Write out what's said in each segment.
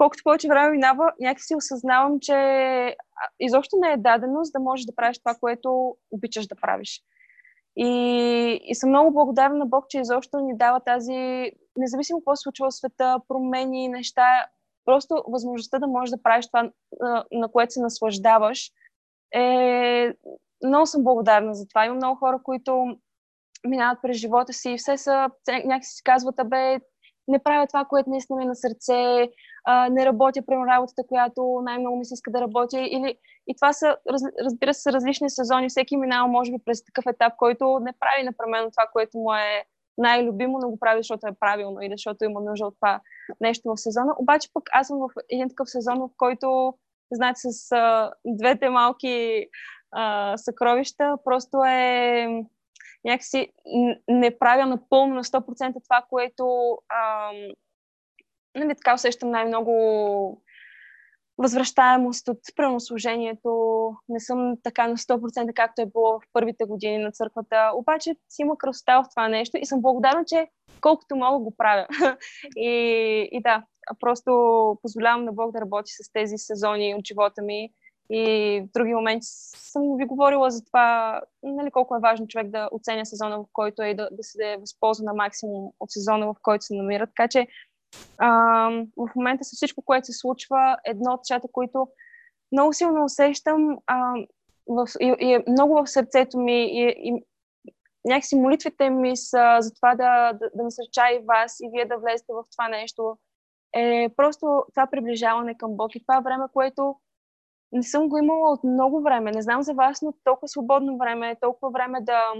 колкото повече време минава, някакси осъзнавам, че изобщо не е дадено, за да можеш да правиш това, което обичаш да правиш. И, и съм много благодарна на Бог, че изобщо ни дава тази, независимо какво се случва в света, промени, неща, просто възможността да можеш да правиш това, на, което се наслаждаваш, е... Много съм благодарна за това. Има много хора, които минават през живота си и все са, някакси си казват, абе, не правя това, което наистина ми е на сърце, а, не работя, примерно, работата, която най-много ми се иска да работя. Или... И това са, раз, разбира се, различни сезони. Всеки минава, може би, през такъв етап, който не прави непременно това, което му е най-любимо, но го прави, защото е правилно или защото има нужда от това нещо в сезона. Обаче пък аз съм в един такъв сезон, в който, знаете, с а, двете малки а, съкровища, просто е някакси не правя напълно на 100% това, което а, нали, така усещам най-много възвръщаемост от правослужението. Не съм така на 100% както е било в първите години на църквата. Обаче си има красота в това нещо и съм благодарна, че колкото мога го правя. и, и да, просто позволявам на Бог да работи с тези сезони от живота ми. И в други моменти съм ви говорила за това, нали, колко е важно човек да оценя сезона, в който е и да, да се възползва на максимум от сезона, в който се намира. Така че а, в момента с всичко, което се случва, едно от нещата, които много силно усещам а, в, и, и е много в сърцето ми и, и някакси молитвите ми са за това да, да, да насърча и вас и вие да влезете в това нещо. Е просто това приближаване към Бог и това време, което не съм го имала от много време. Не знам за вас, но толкова свободно време, толкова време да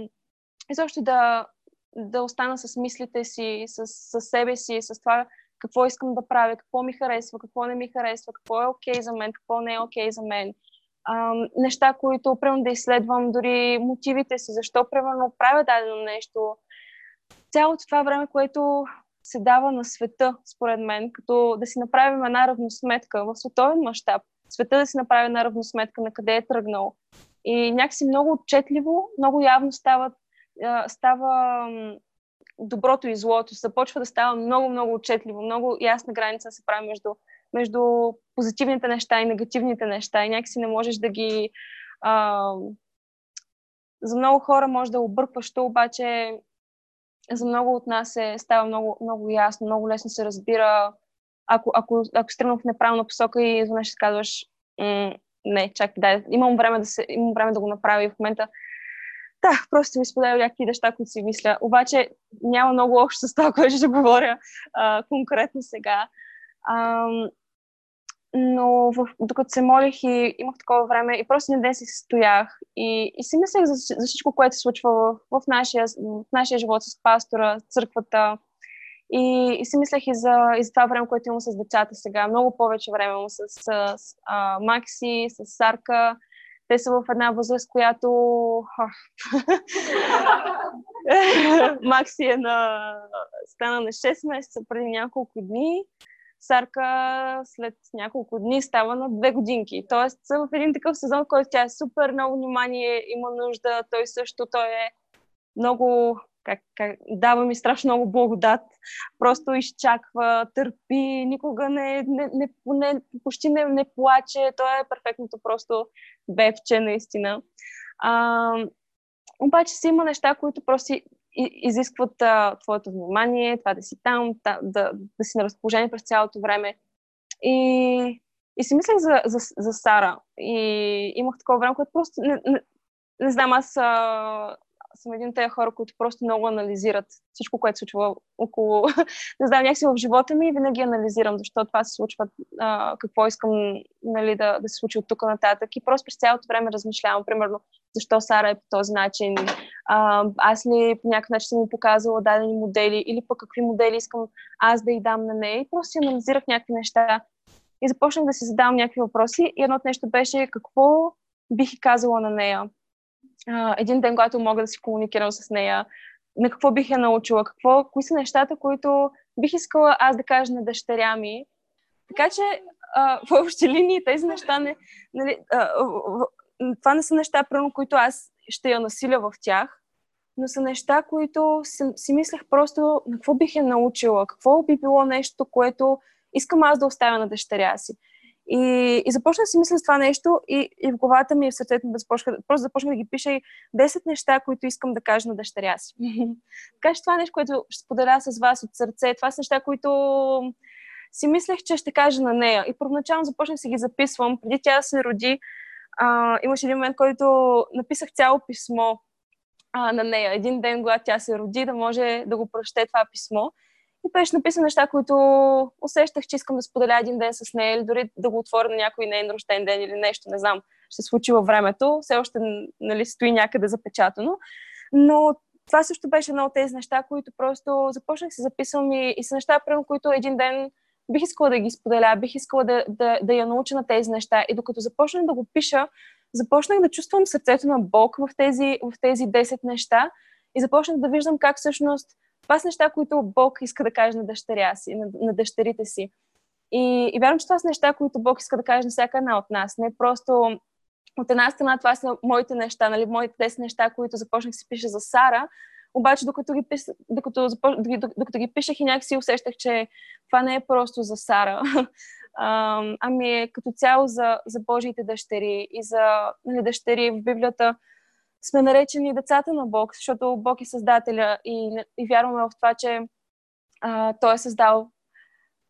изобщо да, да остана с мислите си, с, с себе си, с това какво искам да правя, какво ми харесва, какво не ми харесва, какво е окей okay за мен, какво не е окей okay за мен. А, неща, които примерно да изследвам, дори мотивите си, защо примерно правя дадено нещо. Цялото това време, което се дава на света, според мен, като да си направим една равносметка в световен мащаб, света да си направи една равносметка на къде е тръгнал. И някакси много отчетливо, много явно става, става доброто и злото. Започва да става много, много отчетливо, много ясна граница се прави между, между позитивните неща и негативните неща. И някакси не можеш да ги... А, за много хора може да объркващо, обаче за много от нас е, става много, много ясно, много лесно се разбира ако, ако, ако стръгна в неправилна посока и изведнъж ще казваш не, чакай, дай, имам време да, се, имам време да го направя и в момента да, просто ми споделя някакви неща, които си мисля. Обаче няма много общо с това, което ще говоря а, конкретно сега. А, но в, докато се молих и имах такова време и просто един ден си стоях и, и си мислех за, за всичко, което се случва в, в, нашия, в нашия живот с пастора, църквата, и, и си мислех и за, и за това време, което имам с децата сега. Много повече време имам с, с, а, Макси, с Сарка. Те са в една възраст, която... Макси е на... стана на 6 месеца преди няколко дни. Сарка след няколко дни става на две годинки. Тоест в един такъв сезон, който тя е супер много внимание, има нужда, той също, той е много как, как, дава ми страшно много благодат. Просто изчаква, търпи, никога не, не, не, не почти не, не плаче. Той е перфектното просто бебче, наистина. А, обаче си има неща, които просто изискват а, твоето внимание, това да си там, та, да, да си на разположение през цялото време. И, и си мислех за, за, за Сара. И имах такова време, което просто не, не, не знам, аз а, съм един от тези хора, които просто много анализират всичко, което се случва около, не знам, някакси в живота ми и винаги анализирам защо това се случва, а, какво искам нали, да, да се случи от тук нататък. И просто през цялото време размишлявам, примерно, защо Сара е по този начин, а, аз ли по някакъв начин съм му показала дадени модели или пък какви модели искам аз да й дам на нея. И просто си анализирах някакви неща и започнах да си задавам някакви въпроси. И едно от нещо беше какво бих и казала на нея а, един ден, когато мога да си комуникирам с нея, на какво бих я научила, какво, кои са нещата, които бих искала аз да кажа на дъщеря ми. Така че в общи линии тези неща не, нали, а, това не са неща, прямо, които аз ще я насиля в тях, но са неща, които си, си мислех просто на какво бих я научила, какво би било нещо, което искам аз да оставя на дъщеря си. И, и започна да си мисля с това нещо и, и в главата ми и в сърцето ми просто започна да ги пиша и 10 неща, които искам да кажа на дъщеря си. така че това е нещо, което ще споделя с вас от сърце. Това са неща, които си мислех, че ще кажа на нея. И първоначално започнах да си ги записвам. Преди тя да се роди, а, имаше един момент, който написах цяло писмо а, на нея. Един ден, когато тя се роди, да може да го прочете това писмо. И беше написано неща, които усещах, че искам да споделя един ден с нея или дори да го отворя на някой нейн рожден ден или нещо, не знам, ще се случи във времето. Все още нали, стои някъде запечатано. Но това също беше едно от тези неща, които просто започнах се записвам и, и са неща, прямо които един ден бих искала да ги споделя, бих искала да, да, да я науча на тези неща. И докато започнах да го пиша, започнах да чувствам сърцето на Бог в тези, в тези 10 неща и започнах да виждам как всъщност това са неща, които Бог иска да каже на дъщеря си, на, на дъщерите си. И, и вярвам, че това са неща, които Бог иска да каже на всяка една от нас. Не просто от една страна това са моите неща, нали, моите 10 неща, които започнах си пиша за Сара, обаче докато ги, пис... докато, докато, ги пишех и някакси усещах, че това не е просто за Сара, ами е като цяло за, за Божиите дъщери и за нали, дъщери в Библията сме наречени децата на Бог, защото Бог е създателя и, и вярваме в това, че а, Той е създал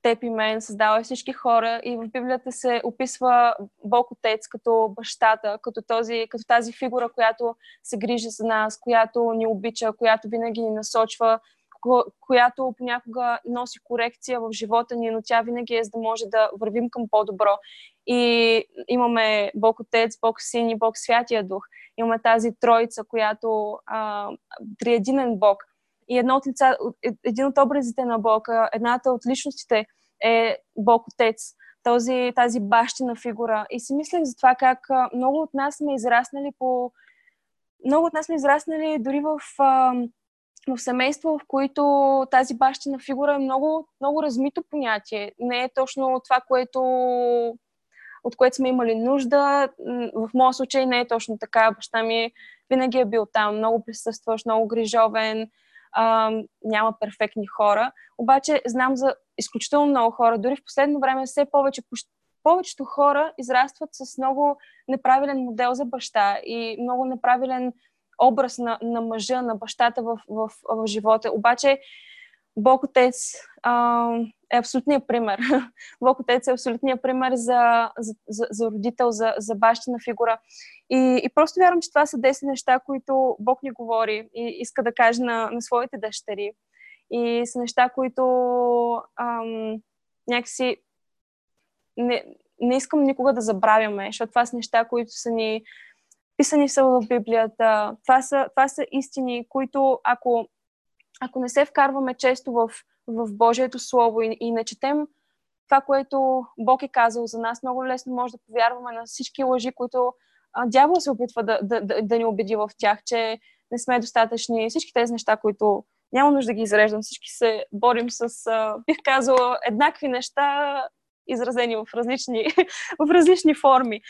теб и мен, създава е всички хора и в Библията се описва Бог Отец като бащата, като, този, като тази фигура, която се грижи за нас, която ни обича, която винаги ни насочва, която понякога носи корекция в живота ни, но тя винаги е за да може да вървим към по-добро. И имаме Бог Отец, Бог Син и Бог Святия Дух. Имаме тази троица, която а, триединен Бог. И едно от лица, един от образите на Бог, едната от личностите е Бог Отец, този, тази бащина фигура. И си мислех за това как много от нас сме израснали по... Много от нас сме израснали дори в, в семейство, в които тази бащина фигура е много, много размито понятие. Не е точно това, което от което сме имали нужда. В моят случай не е точно така. Баща ми винаги е бил там, много присъстващ, много грижовен, няма перфектни хора. Обаче знам за изключително много хора. Дори в последно време все повече, повечето хора израстват с много неправилен модел за баща и много неправилен образ на, на мъжа, на бащата в, в, в живота. Обаче Бог Отец а, е абсолютният пример. Бог Отец е абсолютният пример за, за, за, за родител, за, за бащина фигура. И, и просто вярвам, че това са 10 неща, които Бог ни говори и иска да каже на, на своите дъщери. И са неща, които ам, някакси не, не искам никога да забравяме, защото това са неща, които са ни писани са в Библията. Това са, това са истини, които ако, ако не се вкарваме често в, в Божието Слово и, и не четем това, което Бог е казал за нас, много лесно може да повярваме на всички лъжи, които а, дявол се опитва да, да, да, да ни убеди в тях, че не сме достатъчни. Всички тези неща, които няма нужда да ги изреждам, всички се борим с, а, бих казала, еднакви неща, изразени в различни, в различни форми.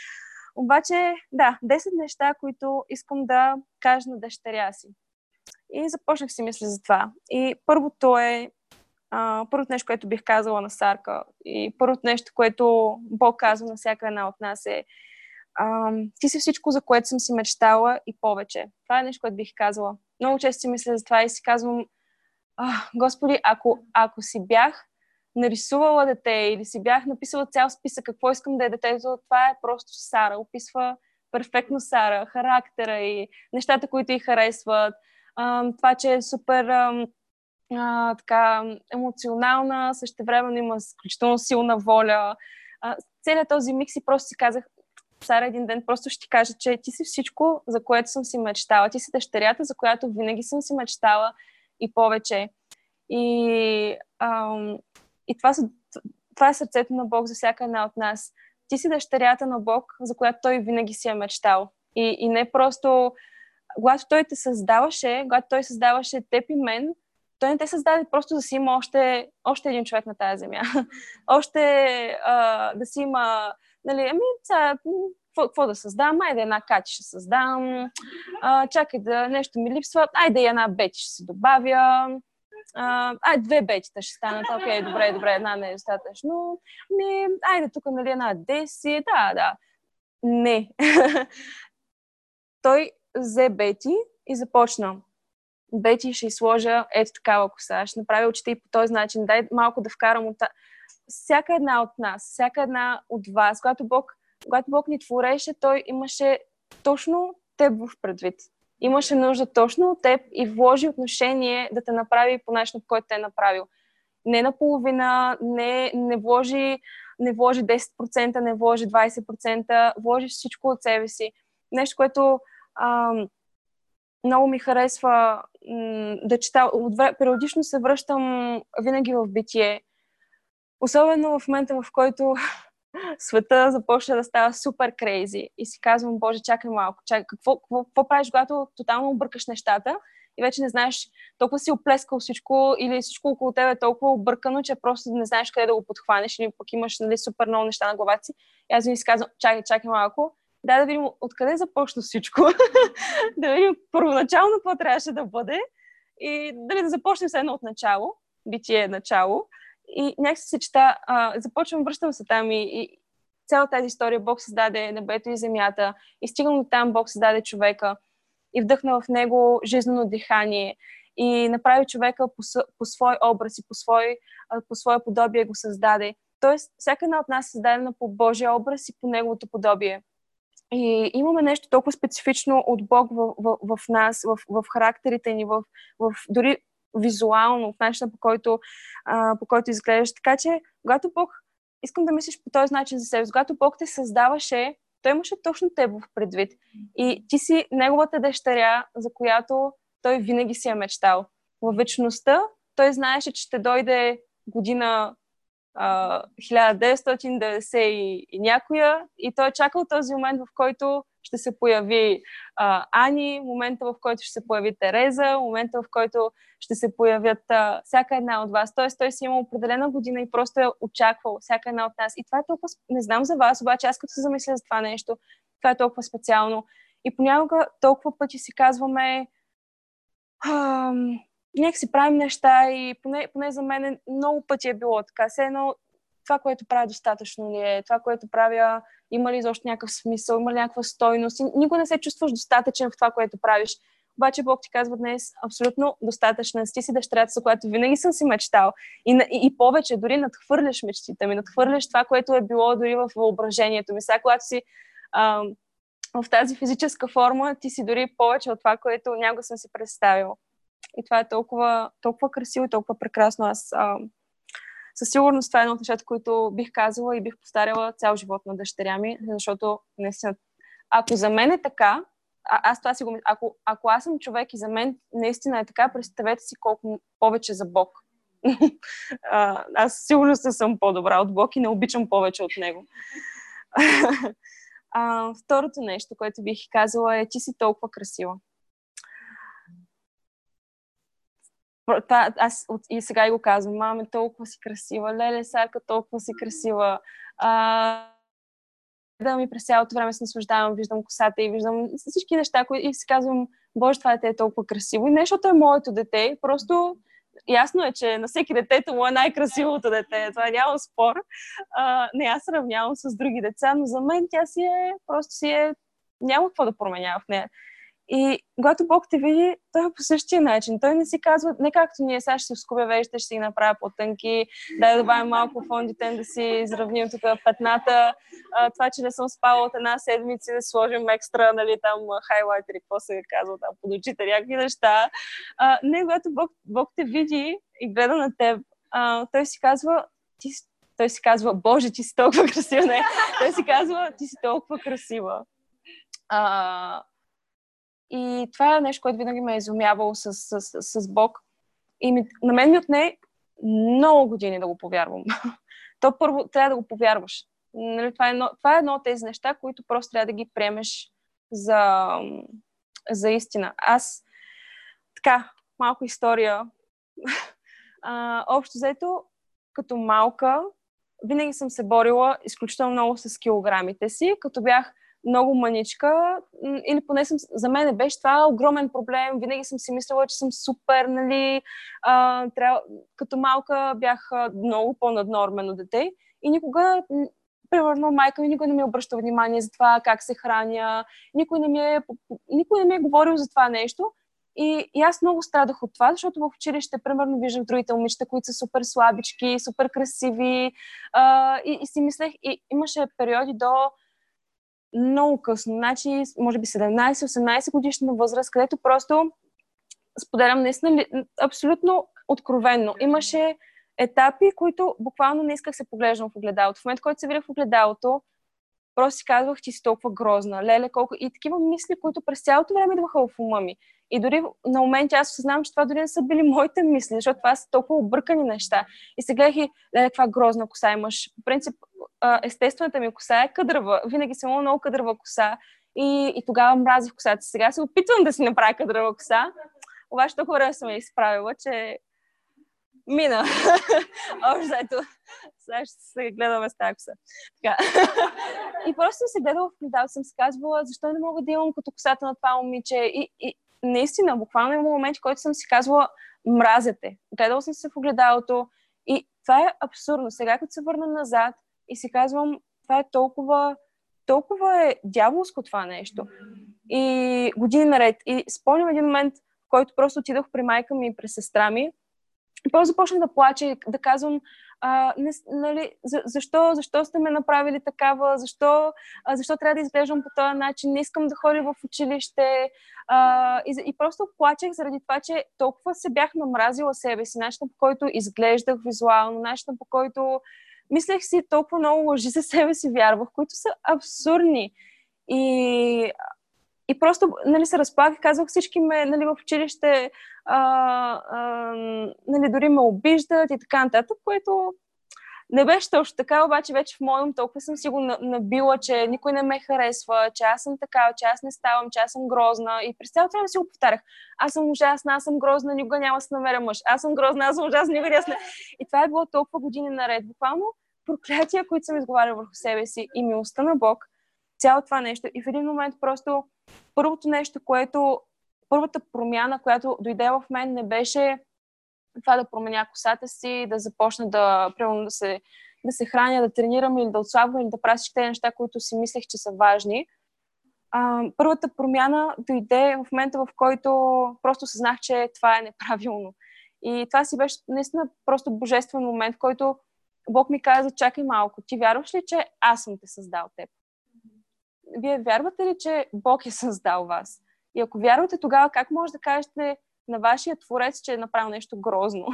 Обаче, да, 10 неща, които искам да кажа на дъщеря си. И започнах си мисля за това. И първото е, а, първото нещо, което бих казала на Сарка и първото нещо, което Бог казва на всяка една от нас е а, ти си всичко, за което съм си мечтала и повече. Това е нещо, което бих казала. Много често си мисля за това и си казвам, Господи, ако, ако си бях нарисувала дете или си бях написала цял списък какво искам да е детето, това е просто Сара. Описва перфектно Сара, характера и нещата, които й харесват. Това, че е супер така емоционална, също време има изключително силна воля. Целият този микс и просто си казах, Сара един ден просто ще ти кажа, че ти си всичко, за което съм си мечтала. Ти си дъщерята, за която винаги съм си мечтала и повече. И, ам, и това, са, това е сърцето на Бог за всяка една от нас. Ти си дъщерята на Бог, за която Той винаги си е мечтал. И, и не просто, когато Той те създаваше, когато Той създаваше теб и мен, той не те създаде просто да си има още, още един човек на тази земя. още а, да си има нали, ами, какво да създам? Айде една качи ще създам. А, чакай да нещо ми липсва. Айде една бети ще си добавя. А, ай, две бетита ще станат, окей, добре, добре, една не е достатъчно. Не, айде тук, нали, една 10, да, да. Не. Той взе Бети и започна. Бети ще изложа ето такава коса, ще направя очите и по този начин, дай малко да вкарам от... Всяка една от нас, всяка една от вас, когато Бог, когато Бог ни твореше, Той имаше точно теб в предвид. Имаше нужда точно от теб и вложи отношение да те направи по начин, по който те е направил. Не наполовина, не, не, вложи, не вложи 10%, не вложи 20%, вложи всичко от себе си. Нещо, което ам, много ми харесва м- да чета. Периодично се връщам винаги в битие. Особено в момента, в който света започна да става супер крейзи и си казвам, Боже, чакай малко, чакай, какво, какво, какво правиш, когато тотално объркаш нещата и вече не знаеш, толкова си оплескал всичко или всичко около тебе е толкова объркано, че просто не знаеш къде да го подхванеш или пък имаш нали, супер много неща на главата си. И аз ви си казвам, чакай, чакай малко, да да видим откъде започна всичко, да видим първоначално какво трябваше да бъде и дали да започнем с едно от начало, битие е начало. И някакси се чета, а, започвам, връщам се там и, и цялата тази история Бог създаде небето и земята и стигам до там Бог създаде човека и вдъхна в него жизнено дихание и направи човека по, по свой образ и по, свой, по свое подобие го създаде. Тоест, всяка една от нас е създадена по Божия образ и по неговото подобие. И имаме нещо толкова специфично от Бог в, в, в нас, в, в характерите ни, в, в дори визуално, в начина по който, а, по който изглеждаш. Така че, когато Бог, искам да мислиш по този начин за себе, когато Бог те създаваше, той имаше точно теб в предвид. И ти си неговата дъщеря, за която той винаги си е мечтал. В вечността той знаеше, че ще дойде година 1990 и, и някоя и той е чакал този момент, в който ще се появи а, Ани, момента в който ще се появи Тереза, момента в който ще се появят а, всяка една от вас. Тоест той си има определена година и просто е очаквал всяка една от нас. И това е толкова, не знам за вас, обаче аз като се замисля за това нещо, това е толкова специално. И понякога толкова пъти си казваме, нека си правим неща и поне, поне за мен много пъти е било така. Все едно това, което правя достатъчно ли е, това, което правя, има ли изобщо някакъв смисъл, има ли някаква стойност. И никога не се чувстваш достатъчен в това, което правиш. Обаче Бог ти казва днес абсолютно достатъчна. Ти си дъщерята, за която винаги съм си мечтал. И, и, и повече, дори надхвърляш мечтите ми, надхвърляш това, което е било дори в въображението ми. Сега, когато си а, в тази физическа форма, ти си дори повече от това, което някога съм си представил. И това е толкова, толкова красиво и толкова прекрасно. Аз а, със сигурност това е едно от нещата, които бих казала и бих повтаряла цял живот на дъщеря ми, защото наистина, ако за мен е така, а, аз това си го ако, ако аз съм човек и за мен наистина е така, представете си колко повече за Бог. а, аз сигурно съм по-добра от Бог и не обичам повече от Него. а, второто нещо, което бих казала е, ти си толкова красива. това, аз от, и сега и го казвам, маме, толкова си красива, леле, Сарка, толкова си красива. А, да ми през цялото време се наслаждавам, виждам косата и виждам всички неща, които и си казвам, Боже, това дете е толкова красиво. И нещо е моето дете, просто ясно е, че на всеки детето му е най-красивото дете. Това няма спор. А, не, аз сравнявам с други деца, но за мен тя си е, просто си е, няма какво да променява в нея. И когато Бог те види, той е по същия начин. Той не си казва, не както ние сега ще си скубя вежите, ще си ги направя по-тънки, да добавим малко фондите, да си изравним тук петната. Това, че не съм спала от една седмица, да сложим екстра, нали, там хайлайтери, какво се казва там под очите, някакви неща. А, не, когато Бог, Бог те види и гледа на теб, а, той си казва, ти, той си казва, Боже, ти си толкова красива. Не, той си казва, ти си толкова красива. А, и това е нещо, което винаги ме е изумявало с, с, с, Бог. И ми, на мен ми отне много години да го повярвам. То първо трябва да го повярваш. Нали, това, е едно, това е едно от тези неща, които просто трябва да ги приемеш за, за истина. Аз, така, малко история. а, общо взето, като малка, винаги съм се борила изключително много с килограмите си. Като бях много маничка, или поне съм, за мен беше това огромен проблем. Винаги съм си мислила, че съм супер, нали, а, трябва, като малка бях много по-наднормено дете и никога примерно майка ми никой не ми е обръща внимание за това как се храня, никой не ми е, никой не ми е говорил за това нещо. И, и аз много страдах от това, защото в училище, примерно, виждам другите момичета, които са супер слабички, супер красиви. А, и, и си мислех, и имаше периоди до много късно, значи, може би 17-18 годишна възраст, където просто споделям наистина абсолютно откровенно. Имаше етапи, които буквално не исках се поглеждам в огледалото. В момента, който се видях в огледалото, просто си казвах, ти си толкова грозна. Леле, колко... И такива мисли, които през цялото време идваха в ума ми. И дори на моменти аз осъзнавам, че това дори не са били моите мисли, защото това са толкова объркани неща. И сега леле, каква грозна коса имаш. По принцип, естествената ми коса е къдрава. Винаги съм имала много къдрава коса. И, и тогава мразих косата. Сега се опитвам да си направя къдрава коса. Обаче толкова време съм я изправила, че мина. Общо заето, сега ще се гледаме с тази коса. Така. и просто съм се гледала в гледал, съм се казвала, защо не мога да имам като косата на това момиче. И, и наистина, буквално има момент, в който съм си казвала, мразете. Гледала съм се в огледалото и това е абсурдно. Сега, като се върна назад и си казвам, това е толкова, толкова е дяволско това нещо. И години наред. И спомням един момент, в който просто отидох при майка ми и при сестра ми после започнах да плача, да казвам, а, не, нали, за, защо, защо сте ме направили такава, защо, а, защо трябва да изглеждам по този начин, не искам да ходя в училище. А, и, и просто плачех заради това, че толкова се бях намразила себе си, начинът по който изглеждах визуално, начинът по който мислех си толкова много лъжи за себе си вярвах, които са абсурдни. И и просто нали, се разплаках, казвах всички ме нали, в училище, а, а, нали, дори ме обиждат и така нататък, което не беше точно така, обаче вече в моем толкова съм си го набила, че никой не ме харесва, че аз съм така, че аз не ставам, че аз съм грозна. И през цялото време си го повтарях. Аз съм ужасна, аз съм грозна, никога няма да се намеря мъж. Аз съм грозна, аз съм ужасна, никога няма И това е било толкова години наред. Буквално проклятия, които съм изговаряла върху себе си и милостта на Бог, цяло това нещо. И в един момент просто първото нещо, което, първата промяна, която дойде в мен, не беше това да променя косата си, да започна да, примерно, да се, да се храня, да тренирам или да отслабвам или да правя всички неща, които си мислех, че са важни. А, първата промяна дойде в момента, в който просто съзнах, че това е неправилно. И това си беше наистина просто божествен момент, в който Бог ми каза, чакай малко, ти вярваш ли, че аз съм те създал теб? Вие вярвате ли, че Бог е създал вас? И ако вярвате, тогава как може да кажете на вашия творец, че е направил нещо грозно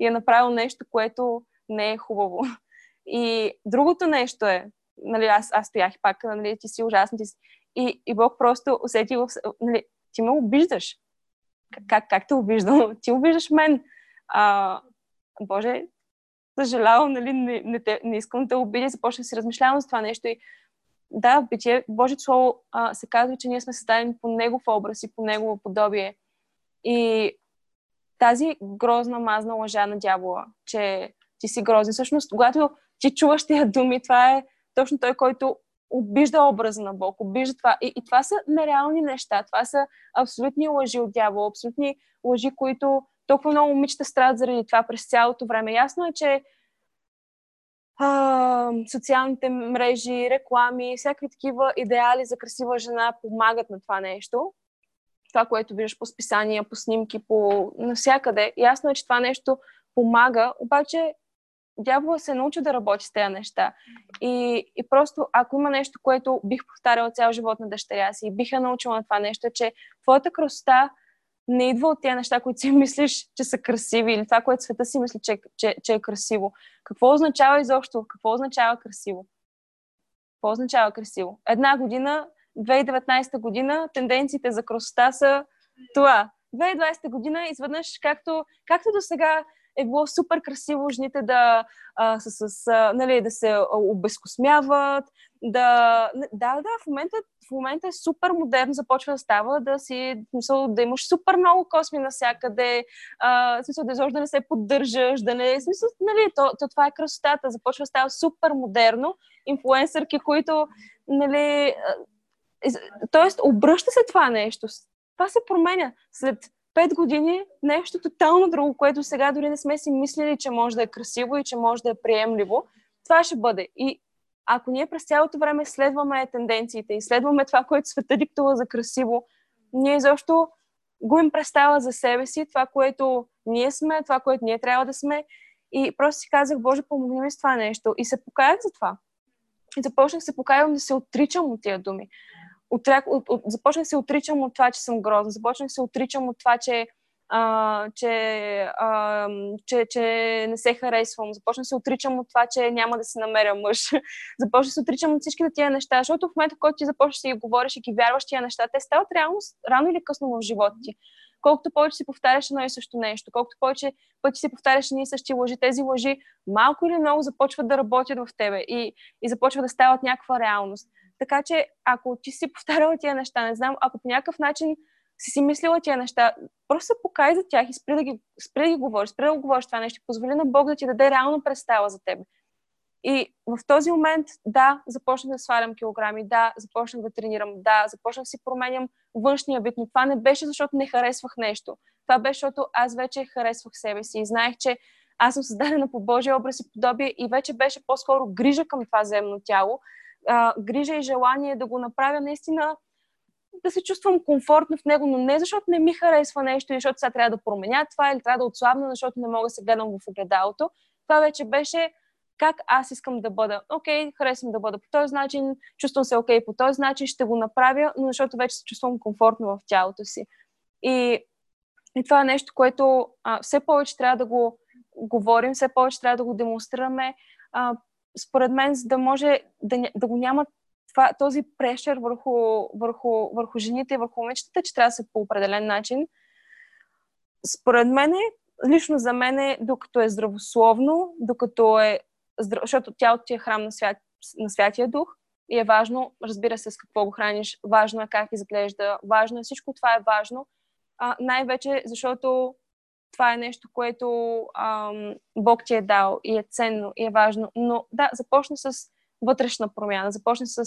и е направил нещо, което не е хубаво? И другото нещо е, нали, аз, аз стоях и пак, нали, ти си ужасен, ти си... И, и Бог просто усети, нали, ти ме обиждаш. Как, как те обиждам? Ти обиждаш мен. А, Боже, съжалявам, нали, не, не, те, не искам да те обидя, започнах да си размишлявам за това нещо и да, Битие, Божието Слово а, се казва, че ние сме създадени по Негов образ и по Негово подобие. И тази грозна, мазна лъжа на дявола, че ти си грозен. Всъщност, когато ти чуваш тия думи, това е точно той, който обижда образа на Бог, обижда това. И, и това са нереални неща. Това са абсолютни лъжи от дявола, абсолютни лъжи, които толкова много момичета страдат заради това през цялото време. Ясно е, че а, социалните мрежи, реклами, всякакви такива идеали за красива жена помагат на това нещо. Това, което виждаш по списания, по снимки, по навсякъде. Ясно е, че това нещо помага, обаче дявола се научи да работи с тези неща. И, и просто, ако има нещо, което бих повтаряла цял живот на дъщеря си и бих я научила на това нещо, е, че твоята красота не идва от тези неща, които си мислиш, че са красиви или това, което света си мисли, че, че, че е красиво. Какво означава изобщо? Какво означава красиво? Какво означава красиво? Една година, 2019 година, тенденциите за красота са това. 2020 година изведнъж, както, както до сега е било супер красиво жените да, а, с, с, нали, да се обезкосмяват, да, да, да, в момента, в момента е супер модерно, започва да става, да си, смисъл, да имаш супер много косми навсякъде, смисъл, да изобщо да не се поддържаш, да не, смисъл, нали, то, то, това е красотата, започва да става супер модерно, инфлуенсърки, които, нали, Тоест, обръща се това нещо. Това се променя. След пет години нещо тотално друго, което сега дори не сме си мислили, че може да е красиво и че може да е приемливо, това ще бъде. И ако ние през цялото време следваме тенденциите и следваме това, което света диктува за красиво, ние изобщо губим представа за себе си, това, което ние сме, това, което ние трябва да сме. И просто си казах, Боже, помогни ми с това нещо. И се покаях за това. И започнах се покаявам да се отричам от тия думи. Отряк, от, от, започнах се отричам от това, че съм грозна. Започнах се отричам от това, че а, че, а, че, че не се харесвам, започна се отричам от това, че няма да се намеря мъж, започна се отричам от всички тия неща, защото в момента, който ти започнеш да ги говориш и ги вярваш тия неща, те стават реалност рано или късно в живота ти. Колкото повече си повтаряш едно и също нещо, колкото повече пъти си повтаряш едни и същи лъжи, тези лъжи малко или много започват да работят в тебе и, и започват да стават някаква реалност. Така че, ако ти си повтаряла тия неща, не знам, ако по някакъв начин си си мислила тия неща, просто се покай за тях и спри да ги, спри да ги говориш, спри да го говориш това нещо, позволи на Бог да ти даде реално представа за тебе. И в този момент, да, започнах да свалям килограми, да, започнах да тренирам, да, започнах да си променям външния вид, но това не беше защото не харесвах нещо. Това беше защото аз вече харесвах себе си и знаех, че аз съм създадена по Божия образ и подобие и вече беше по-скоро грижа към това земно тяло, а, грижа и желание да го направя наистина да се чувствам комфортно в него, но не защото не ми харесва нещо, защото сега трябва да променя това или трябва да отслабна, защото не мога да се гледам в огледалото. Това вече беше как аз искам да бъда. Окей, okay, харесвам да бъда по този начин, чувствам се окей okay по този начин, ще го направя, но защото вече се чувствам комфортно в тялото си. И, и това е нещо, което а, все повече трябва да го говорим, все повече трябва да го демонстрираме. А, според мен, за да може да, да го няма това, този прешер върху, върху, върху жените и върху момичетата, че трябва да се по определен начин. Според мен, лично за мен, докато е здравословно, докато е, защото тялото ти е храм на, свят, на Святия Дух и е важно, разбира се, с какво го храниш, важно е как изглежда, важно е, всичко това е важно, а, най-вече защото това е нещо, което ам, Бог ти е дал и е ценно и е важно. Но да, започна с вътрешна промяна. Започне с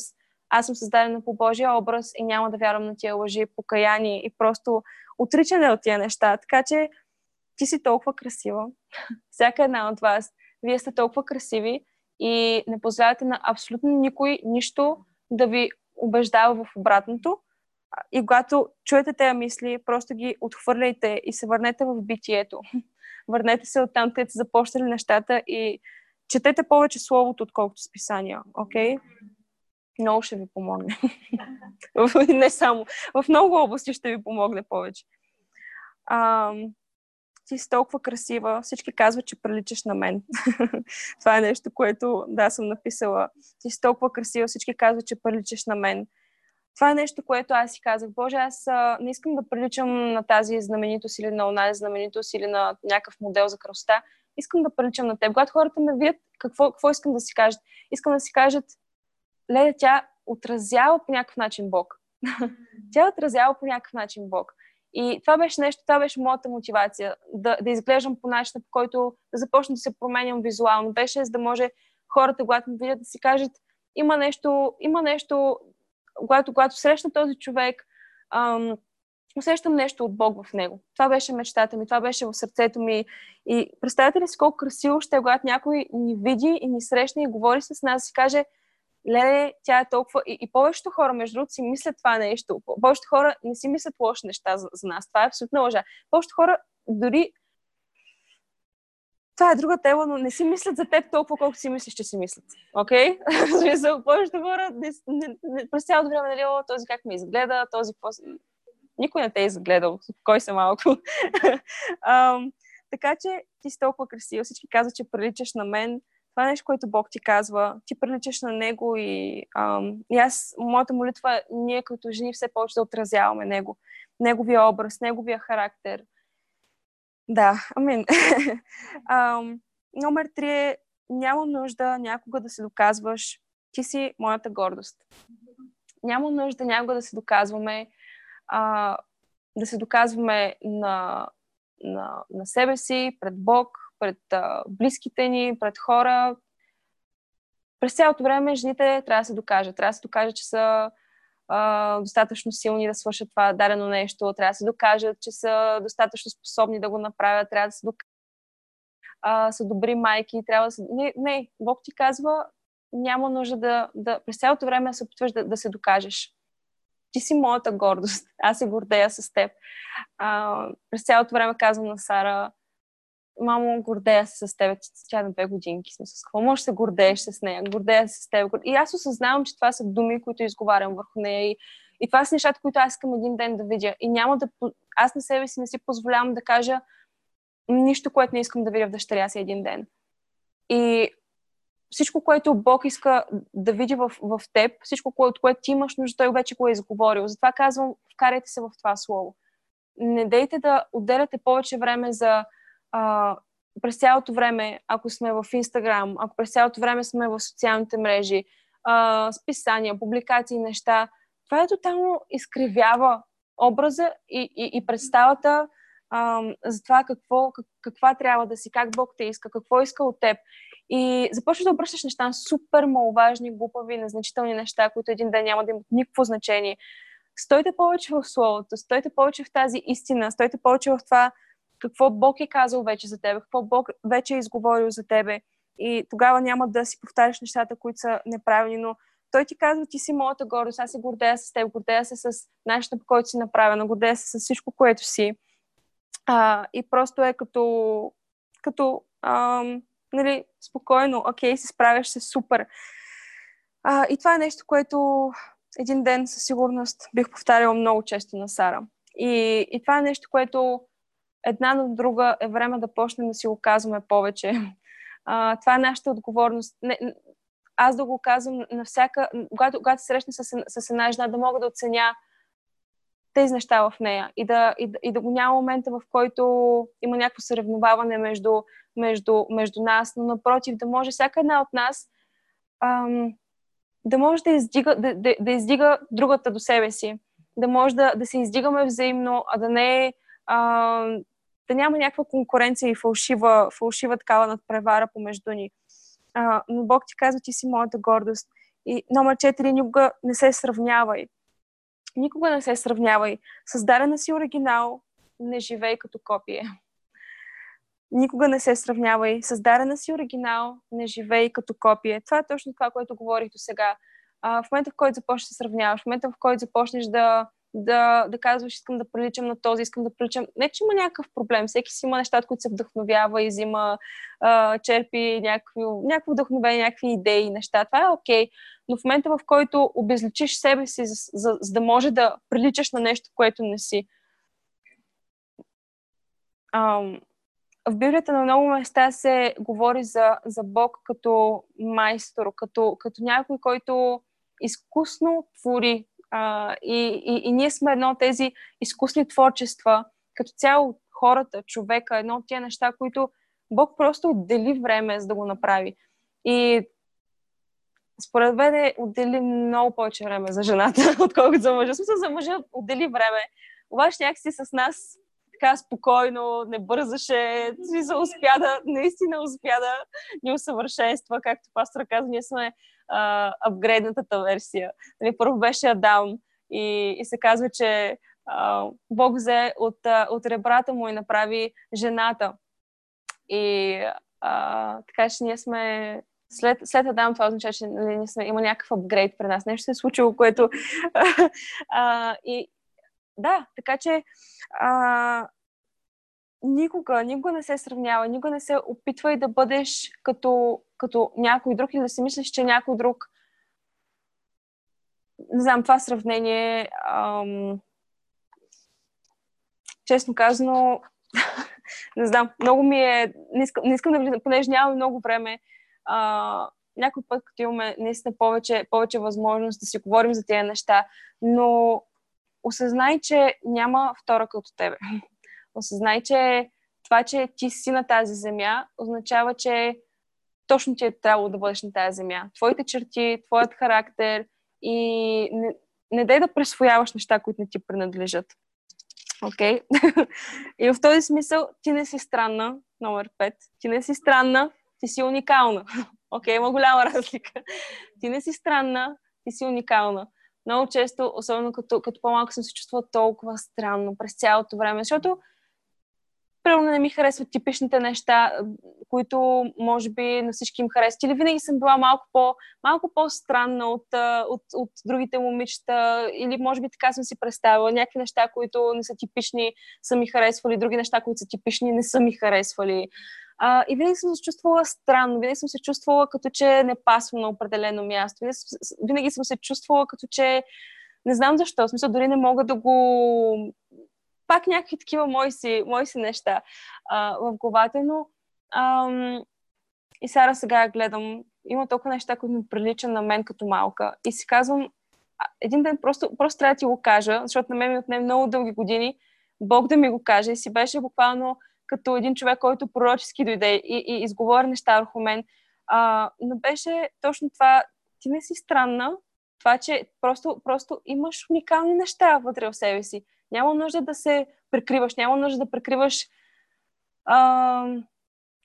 аз съм създадена по Божия образ и няма да вярвам на тия лъжи, покаяние и просто отричане от тия неща. Така че ти си толкова красива. Всяка една от вас. Вие сте толкова красиви и не позволявате на абсолютно никой нищо да ви убеждава в обратното. И когато чуете тези мисли, просто ги отхвърляйте и се върнете в битието. Върнете се оттам, където са започнали нещата и четете повече словото, отколкото списания, окей? Okay? Много ще ви помогне. Не само. В много области ще ви помогне повече. А, ти си толкова красива. Всички казват, че приличаш на мен. Това е нещо, което, да, съм написала. Ти си толкова красива. Всички казват, че приличаш на мен. Това е нещо, което аз си казах. Боже, аз а, не искам да приличам на тази знаменитост или на онази знаменитост или на някакъв модел за красота искам да приличам на теб. Когато хората ме видят, какво, какво искам да си кажат? Искам да си кажат, леда, тя отразява по някакъв начин Бог. тя отразява по някакъв начин Бог. И това беше нещо, това беше моята мотивация, да, да изглеждам по начина, по който да започна да се променям визуално. Беше за да може хората, когато ме видят, да си кажат, има нещо, има нещо, когато, когато срещна този човек, ам, усещам нещо от Бог в него. Това беше мечтата ми, това беше в сърцето ми. И представете ли си колко красиво ще е, когато някой ни види и ни срещне и говори с нас и каже, леле, тя е толкова... И, и повечето хора, между другото, си мислят това нещо. Повечето хора не си мислят лоши неща за, за нас. Това е абсолютно лъжа. Повечето хора дори това е друга тема, но не си мислят за теб толкова, колко си мислиш, че си мислят. Окей? Okay? повечето хора не, не, не, през цялото време, нали, този как ме изгледа, този какво никой не те е изгледал, кой се малко. um, така че ти си толкова красива, всички казват, че приличаш на мен. Това е нещо, което Бог ти казва. Ти приличаш на Него и, um, и аз, моята молитва ние като жени все повече да отразяваме Него. Неговия образ, Неговия характер. Да, амин. um, номер три е няма нужда някога да се доказваш. Ти си моята гордост. Няма нужда някога да се доказваме а, да се доказваме на, на, на себе си, пред Бог, пред а, близките ни, пред хора. През цялото време жените трябва да се докажат. Трябва да се докажат, че са а, достатъчно силни да свършат това дадено нещо, трябва да се докажат, че са достатъчно способни да го направят, трябва да се докажат, а, са добри майки, трябва да се... Не, не, Бог ти казва, няма нужда да, да през цялото време се опитваш да, да се докажеш. Ти си моята гордост. Аз се гордея с теб. А, през цялото време казвам на Сара, мамо, гордея се с теб, тя на две годинки, смисъл, с какво можеш да се гордееш с нея, гордея се с теб. И аз осъзнавам, че това са думи, които изговарям върху нея и, и това са нещата, които аз искам един ден да видя. И няма да, аз на себе си не си позволявам да кажа нищо, което не искам да видя в дъщеря си един ден. И всичко, което Бог иска да види в, в теб, всичко, което, което ти имаш нужда, той вече го е изговорил. Затова казвам, вкарайте се в това слово. Не дейте да отделяте повече време за а, през цялото време, ако сме в Инстаграм, ако през цялото време сме в социалните мрежи, а, списания, публикации, неща, това е тотално изкривява образа и, и, и представата за това какво, как, каква трябва да си, как Бог те иска, какво иска от теб. И започваш да обръщаш неща на супер маловажни, глупави, незначителни неща, които един ден няма да имат никакво значение. Стойте повече в Словото, стойте повече в тази истина, стойте повече в това какво Бог е казал вече за тебе, какво Бог вече е изговорил за тебе. И тогава няма да си повтаряш нещата, които са неправилни, но той ти казва, ти си моята гордост, аз се гордея с теб, гордея се с начина по който си направена, гордея се с всичко, което си. А, и просто е като, като ам, нали, спокойно, окей, се справяш се супер. А, и това е нещо, което един ден със сигурност бих повтаряла много често на Сара. И, и това е нещо, което една на друга е време да почнем да си го казваме повече. А, това е нашата отговорност. Не, аз да го казвам на всяка, когато, когато срещна с, с една жена, да мога да оценя тези неща в нея и да, и, и да го няма момента, в който има някакво съревноваване между, между, между нас, но напротив, да може всяка една от нас ам, да може да издига, да, да, да издига другата до себе си, да може да, да се издигаме взаимно, а да не е да няма някаква конкуренция и фалшива, фалшива такава надпревара помежду ни. А, но Бог ти казва, ти си моята гордост. И номер 4, никога не се сравнявай. Никога не се сравнявай. Създадена си оригинал, не живей като копие. Никога не се сравнявай. Създадена си оригинал, не живей като копие. Това е точно това, което говорих до сега. в момента, в който започнеш да сравняваш, в момента, в който започнеш да, да, да казваш, искам да приличам на този, искам да приличам. Не, че има някакъв проблем. Всеки си има нещата, които се вдъхновява и взима, а, черпи някакво, някакво вдъхновение, някакви идеи, неща. Това е окей. Okay. Но в момента, в който обезличиш себе си, за, за, за да може да приличаш на нещо, което не си. Ам, в Библията на много места се говори за, за Бог като майстор, като, като някой, който изкусно твори а, и, и, и ние сме едно от тези изкусни творчества, като цяло хората, човека, едно от тия неща, които Бог просто отдели време, за да го направи. И според мен е отдели много повече време за жената, отколкото за мъжа. Смисъл за мъжа отдели време. Обаче някакси с нас така спокойно, не бързаше, смисъл успя да, наистина успя да ни усъвършенства, както пастора каза, ние сме апгрейднатата версия. Нали, първо беше Адам и, и се казва, че а, Бог взе от, от ребрата му и направи жената. И а, така че ние сме след, след Адам това означава, че нали, ние сме, има някакъв апгрейд при нас. Нещо се е случило, което... а, и да, така че а, никога, никога не се сравнява, никога не се опитвай да бъдеш като, като някой друг и да си мислиш, че някой друг не знам, това сравнение ам... честно казано не знам, много ми е не искам, не искам да влизам, понеже нямам много време а, някой път, като имаме наистина повече, повече възможност да си говорим за тези неща, но осъзнай, че няма втора като тебе. Осъзнай, че това, че ти си на тази земя, означава, че точно ти е трябвало да бъдеш на тази земя. Твоите черти, твоят характер и не, не дай да пресвояваш неща, които не ти принадлежат. Окей? Okay? и в този смисъл ти не си странна, номер 5. Ти не си странна, ти си уникална. Окей, okay, има голяма разлика. Ти не си странна, ти си уникална. много често, особено като, като по-малко съм се чувствала толкова странно през цялото време, защото примерно не ми харесват типичните неща, които може би на всички им харесват. Или винаги съм била малко, по, малко по-странна от, от, от другите момичета, или може би така съм си представила. Някакви неща, които не са типични, са ми харесвали, други неща, които са типични, не са ми харесвали. А, и винаги съм се чувствала странно, винаги съм се чувствала като че не пасвам на определено място. Винаги, винаги съм се чувствала като че не знам защо, в смисъл дори не мога да го... Пак някакви такива мои си, мои си неща а, в главата, но ам, и сега сега гледам, има толкова неща, които ми прилича на мен като малка. И си казвам, един ден просто, просто трябва да ти го кажа, защото на мен ми отне много дълги години. Бог да ми го каже. И си беше буквално като един човек, който пророчески дойде и, и изговори неща върху мен. А, но беше точно това, ти не си странна, това, че просто, просто имаш уникални неща вътре в себе си. Няма нужда да се прикриваш, няма нужда да прикриваш а,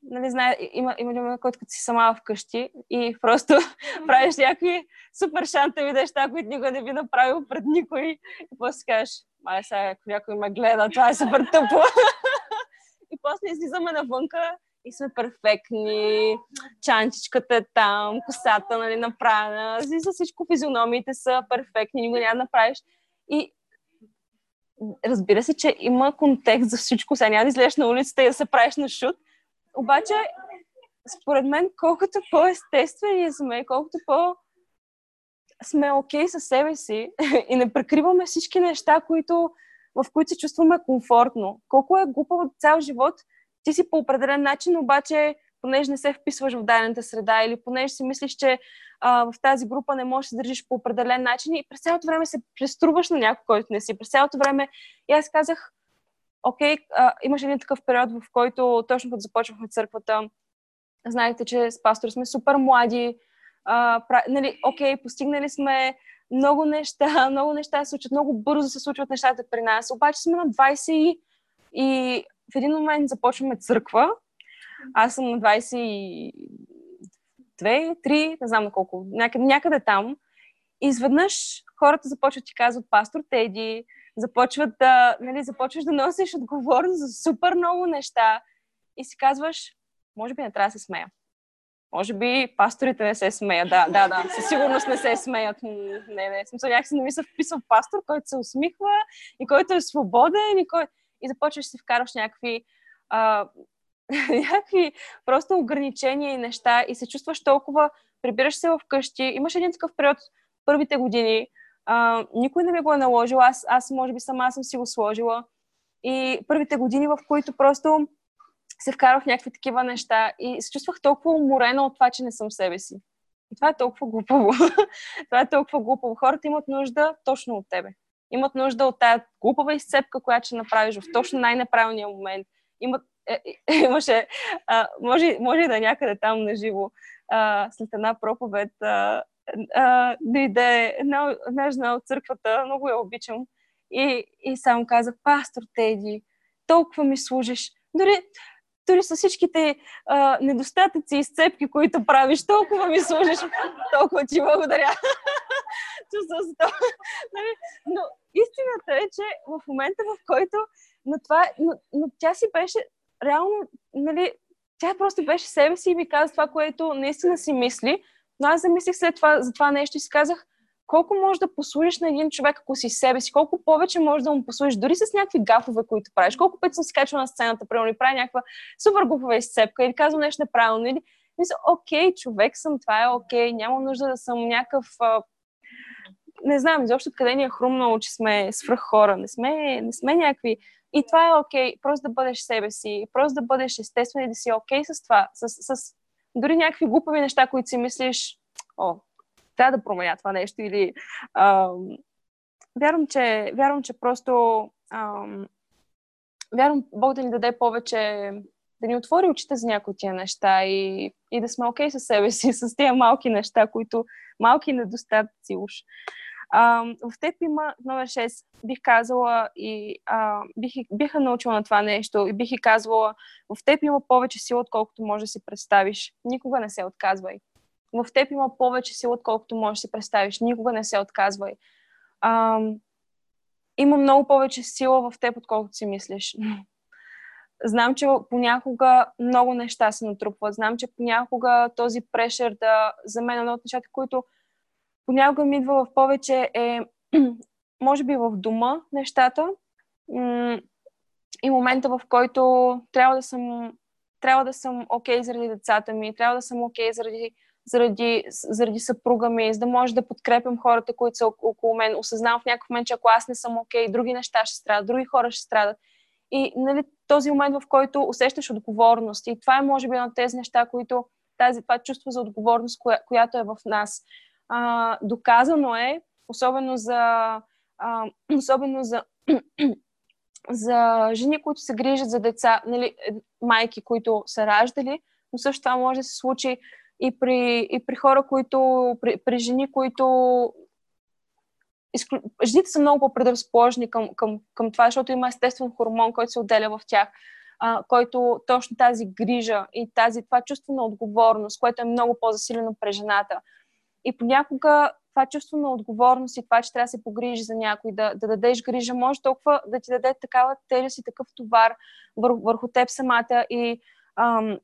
нали, знае, има, има има който си сама вкъщи и просто правиш някакви супер шантави неща, които никога не би направил пред никой. И после кажеш, май сега, ако някой ме гледа, това е супер тъпо. и после излизаме навънка и сме перфектни, чанчичката е там, косата нали, направена, за всичко физиономиите са перфектни, никога няма да направиш. И разбира се, че има контекст за всичко. Сега няма да излезеш на улицата и да се правиш на шут. Обаче, според мен, колкото по-естествени сме, колкото по- сме окей okay със себе си и не прекриваме всички неща, които в които се чувстваме комфортно. Колко е глупаво цял живот, ти си по определен начин, обаче понеже не се вписваш в дадената среда или понеже си мислиш, че а, в тази група не можеш да се държиш по определен начин и през цялото време се преструваш на някой, който не си. През цялото време и аз казах, окей, а, имаше един такъв период, в който точно като започвахме църквата, знаете, че с пастор сме супер млади, а, пра, нали, окей, постигнали сме много неща, много неща се случват, много бързо се случват нещата при нас. Обаче сме на 20 и, и в един момент започваме църква. Аз съм на 22, 3, не знам на колко, някъде, някъде там. И изведнъж хората започват ти казват пастор Теди, започват да, нали, започваш да носиш отговорност за супер много неща и си казваш, може би не трябва да се смея. Може би пасторите не се смеят. Да, да, да. Със сигурност не се смеят. Не, не. Смисъл, някакси не ми се вписва пастор, който се усмихва и който е свободен и, кой... и започваш да си вкараш някакви а, някакви просто ограничения и неща и се чувстваш толкова, прибираш се вкъщи. Имаш един такъв период първите години, а, никой не ми го е наложил, аз, аз може би сама съм си го сложила. И първите години, в които просто се вкарах в някакви такива неща и се чувствах толкова уморена от това, че не съм себе си. И това е толкова глупаво. това е толкова глупаво. Хората имат нужда точно от тебе. Имат нужда от тази глупава изцепка, която ще направиш в точно най-неправилния момент. Имат, имаше, а, може, може да е някъде там на живо, след една проповед, а, а, дойде една, от църквата, много я обичам, и, и само каза, пастор Теди, толкова ми служиш. Дори, дори с всичките а, недостатъци и сцепки, които правиш, толкова ми служиш, толкова ти благодаря. Нали? Но истината е, че в момента, в който но, това, но, но тя си беше реално, нали, тя просто беше себе си и ми каза това, което наистина си мисли, но аз замислих след това, за това нещо и си казах, колко може да послужиш на един човек, ако си себе си, колко повече може да му послужиш, дори с някакви гафове, които правиш. Колко пъти съм се качвала на сцената, примерно, и правя някаква супер глупава изцепка или казвам нещо неправилно, или мисля, окей, човек съм, това е окей, няма нужда да съм някакъв а... не знам, изобщо откъде ни е хрумнало, че сме свръх хора. Не сме, не сме някакви. И това е окей, просто да бъдеш себе си, просто да бъдеш естествен и да си окей с това, с, с дори някакви глупави неща, които си мислиш, о, трябва да променя това нещо или ам, вярвам, че, вярвам, че просто ам, вярвам Бог да ни даде повече да ни отвори очите за някои от тия неща и, и да сме окей okay със себе си, с тези малки неща, които малки недостатъци уж. А, в теб има номер 6, бих казала и а, бих, биха научила на това нещо и бих и казвала, в теб има повече сила, отколкото може да си представиш. Никога не се отказвай. В теб има повече сила, отколкото можеш да си представиш. Никога не се отказвай. А, има много повече сила в теб, отколкото си мислиш. Знам, че понякога много неща се натрупват. Знам, че понякога този прешер да... За мен едно от нещата, които понякога ми идва в повече е може би в дома нещата и момента, в който трябва да съм трябва да съм окей okay заради децата ми, трябва да съм окей okay заради, заради, заради съпруга ми, за да може да подкрепям хората, които са около мен. Осъзнавам в някакъв момент, че ако аз не съм окей, okay, други неща ще страдат, други хора ще страдат. И нали, този момент, в който усещаш отговорност. И това е, може би, едно от тези неща, които тази, това чувство за отговорност, коя, която е в нас. А, доказано е, особено за, а, особено за за жени, които се грижат за деца, нали, е, майки, които са раждали, но също това може да се случи и при, и при хора, които, при, при жени, които изклю... жените са много по-предразположени към, към, към това, защото има естествен хормон, който се отделя в тях, а, който точно тази грижа и тази, това чувство на отговорност, което е много по-засилено при жената. И понякога това чувство на отговорност и това, че трябва да се погрижи за някой, да, да дадеш грижа, може толкова да ти даде такава тежест и такъв товар върху, върху теб самата и, ам,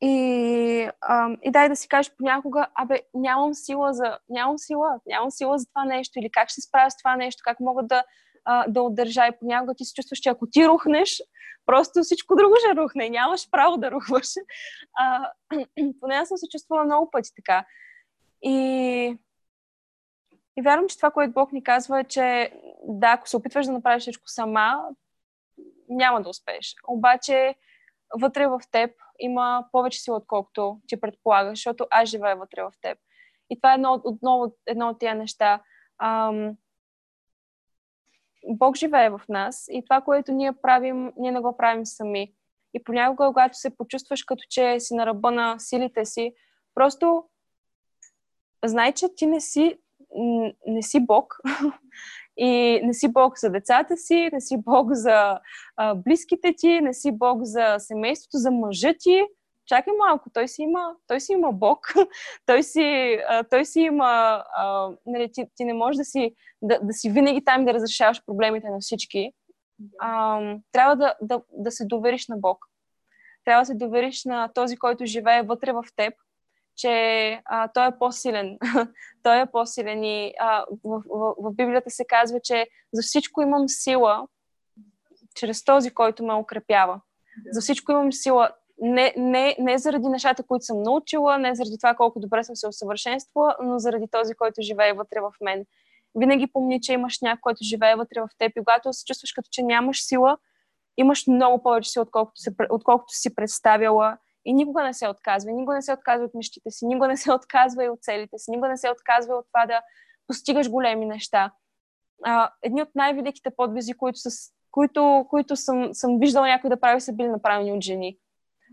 и, ам, и дай да си кажеш понякога, абе, нямам сила за, нямам сила, нямам сила за това нещо или как ще се справя с това нещо, как мога да, а, да отдържа и понякога ти се чувстваш, че ако ти рухнеш, просто всичко друго ще рухне и нямаш право да рухваш. А, поне аз съм се чувствала много пъти така. И и вярвам, че това, което Бог ни казва е, че да, ако се опитваш да направиш всичко сама, няма да успееш. Обаче вътре в теб има повече сила, отколкото ти предполагаш, защото аз живея вътре в теб. И това е едно, отново едно от тия неща. Ам, Бог живее в нас и това, което ние правим, ние не го правим сами. И понякога, когато се почувстваш като че си на ръба на силите си, просто знай, че ти не си не си Бог и не си Бог за децата си, не си Бог за а, близките ти, не си Бог за семейството, за мъжа ти. Чакай малко, той си има, той си има Бог, той си, а, той си има, а, нали, ти, ти не можеш да си, да, да си винаги там да разрешаваш проблемите на всички. А, трябва да, да, да се довериш на Бог. Трябва да се довериш на този, който живее вътре в теб че а, той е по-силен. той е по-силен и а, в, в, в Библията се казва, че за всичко имам сила чрез този, който ме укрепява. За всичко имам сила не, не, не заради нещата, които съм научила, не заради това колко добре съм се усъвършенствала, но заради този, който живее вътре в мен. Винаги помни, че имаш някой, който живее вътре в теб и когато се чувстваш като че нямаш сила, имаш много повече сила, отколкото, се, отколкото си представяла и никога не се отказва. Никога не се отказва от мечтите си, никога не се отказва и от целите си, никога не се отказва от това да постигаш големи неща. А, едни от най-великите подвизи, които, с, които, които съм, съм виждала някой да прави, са били направени от жени.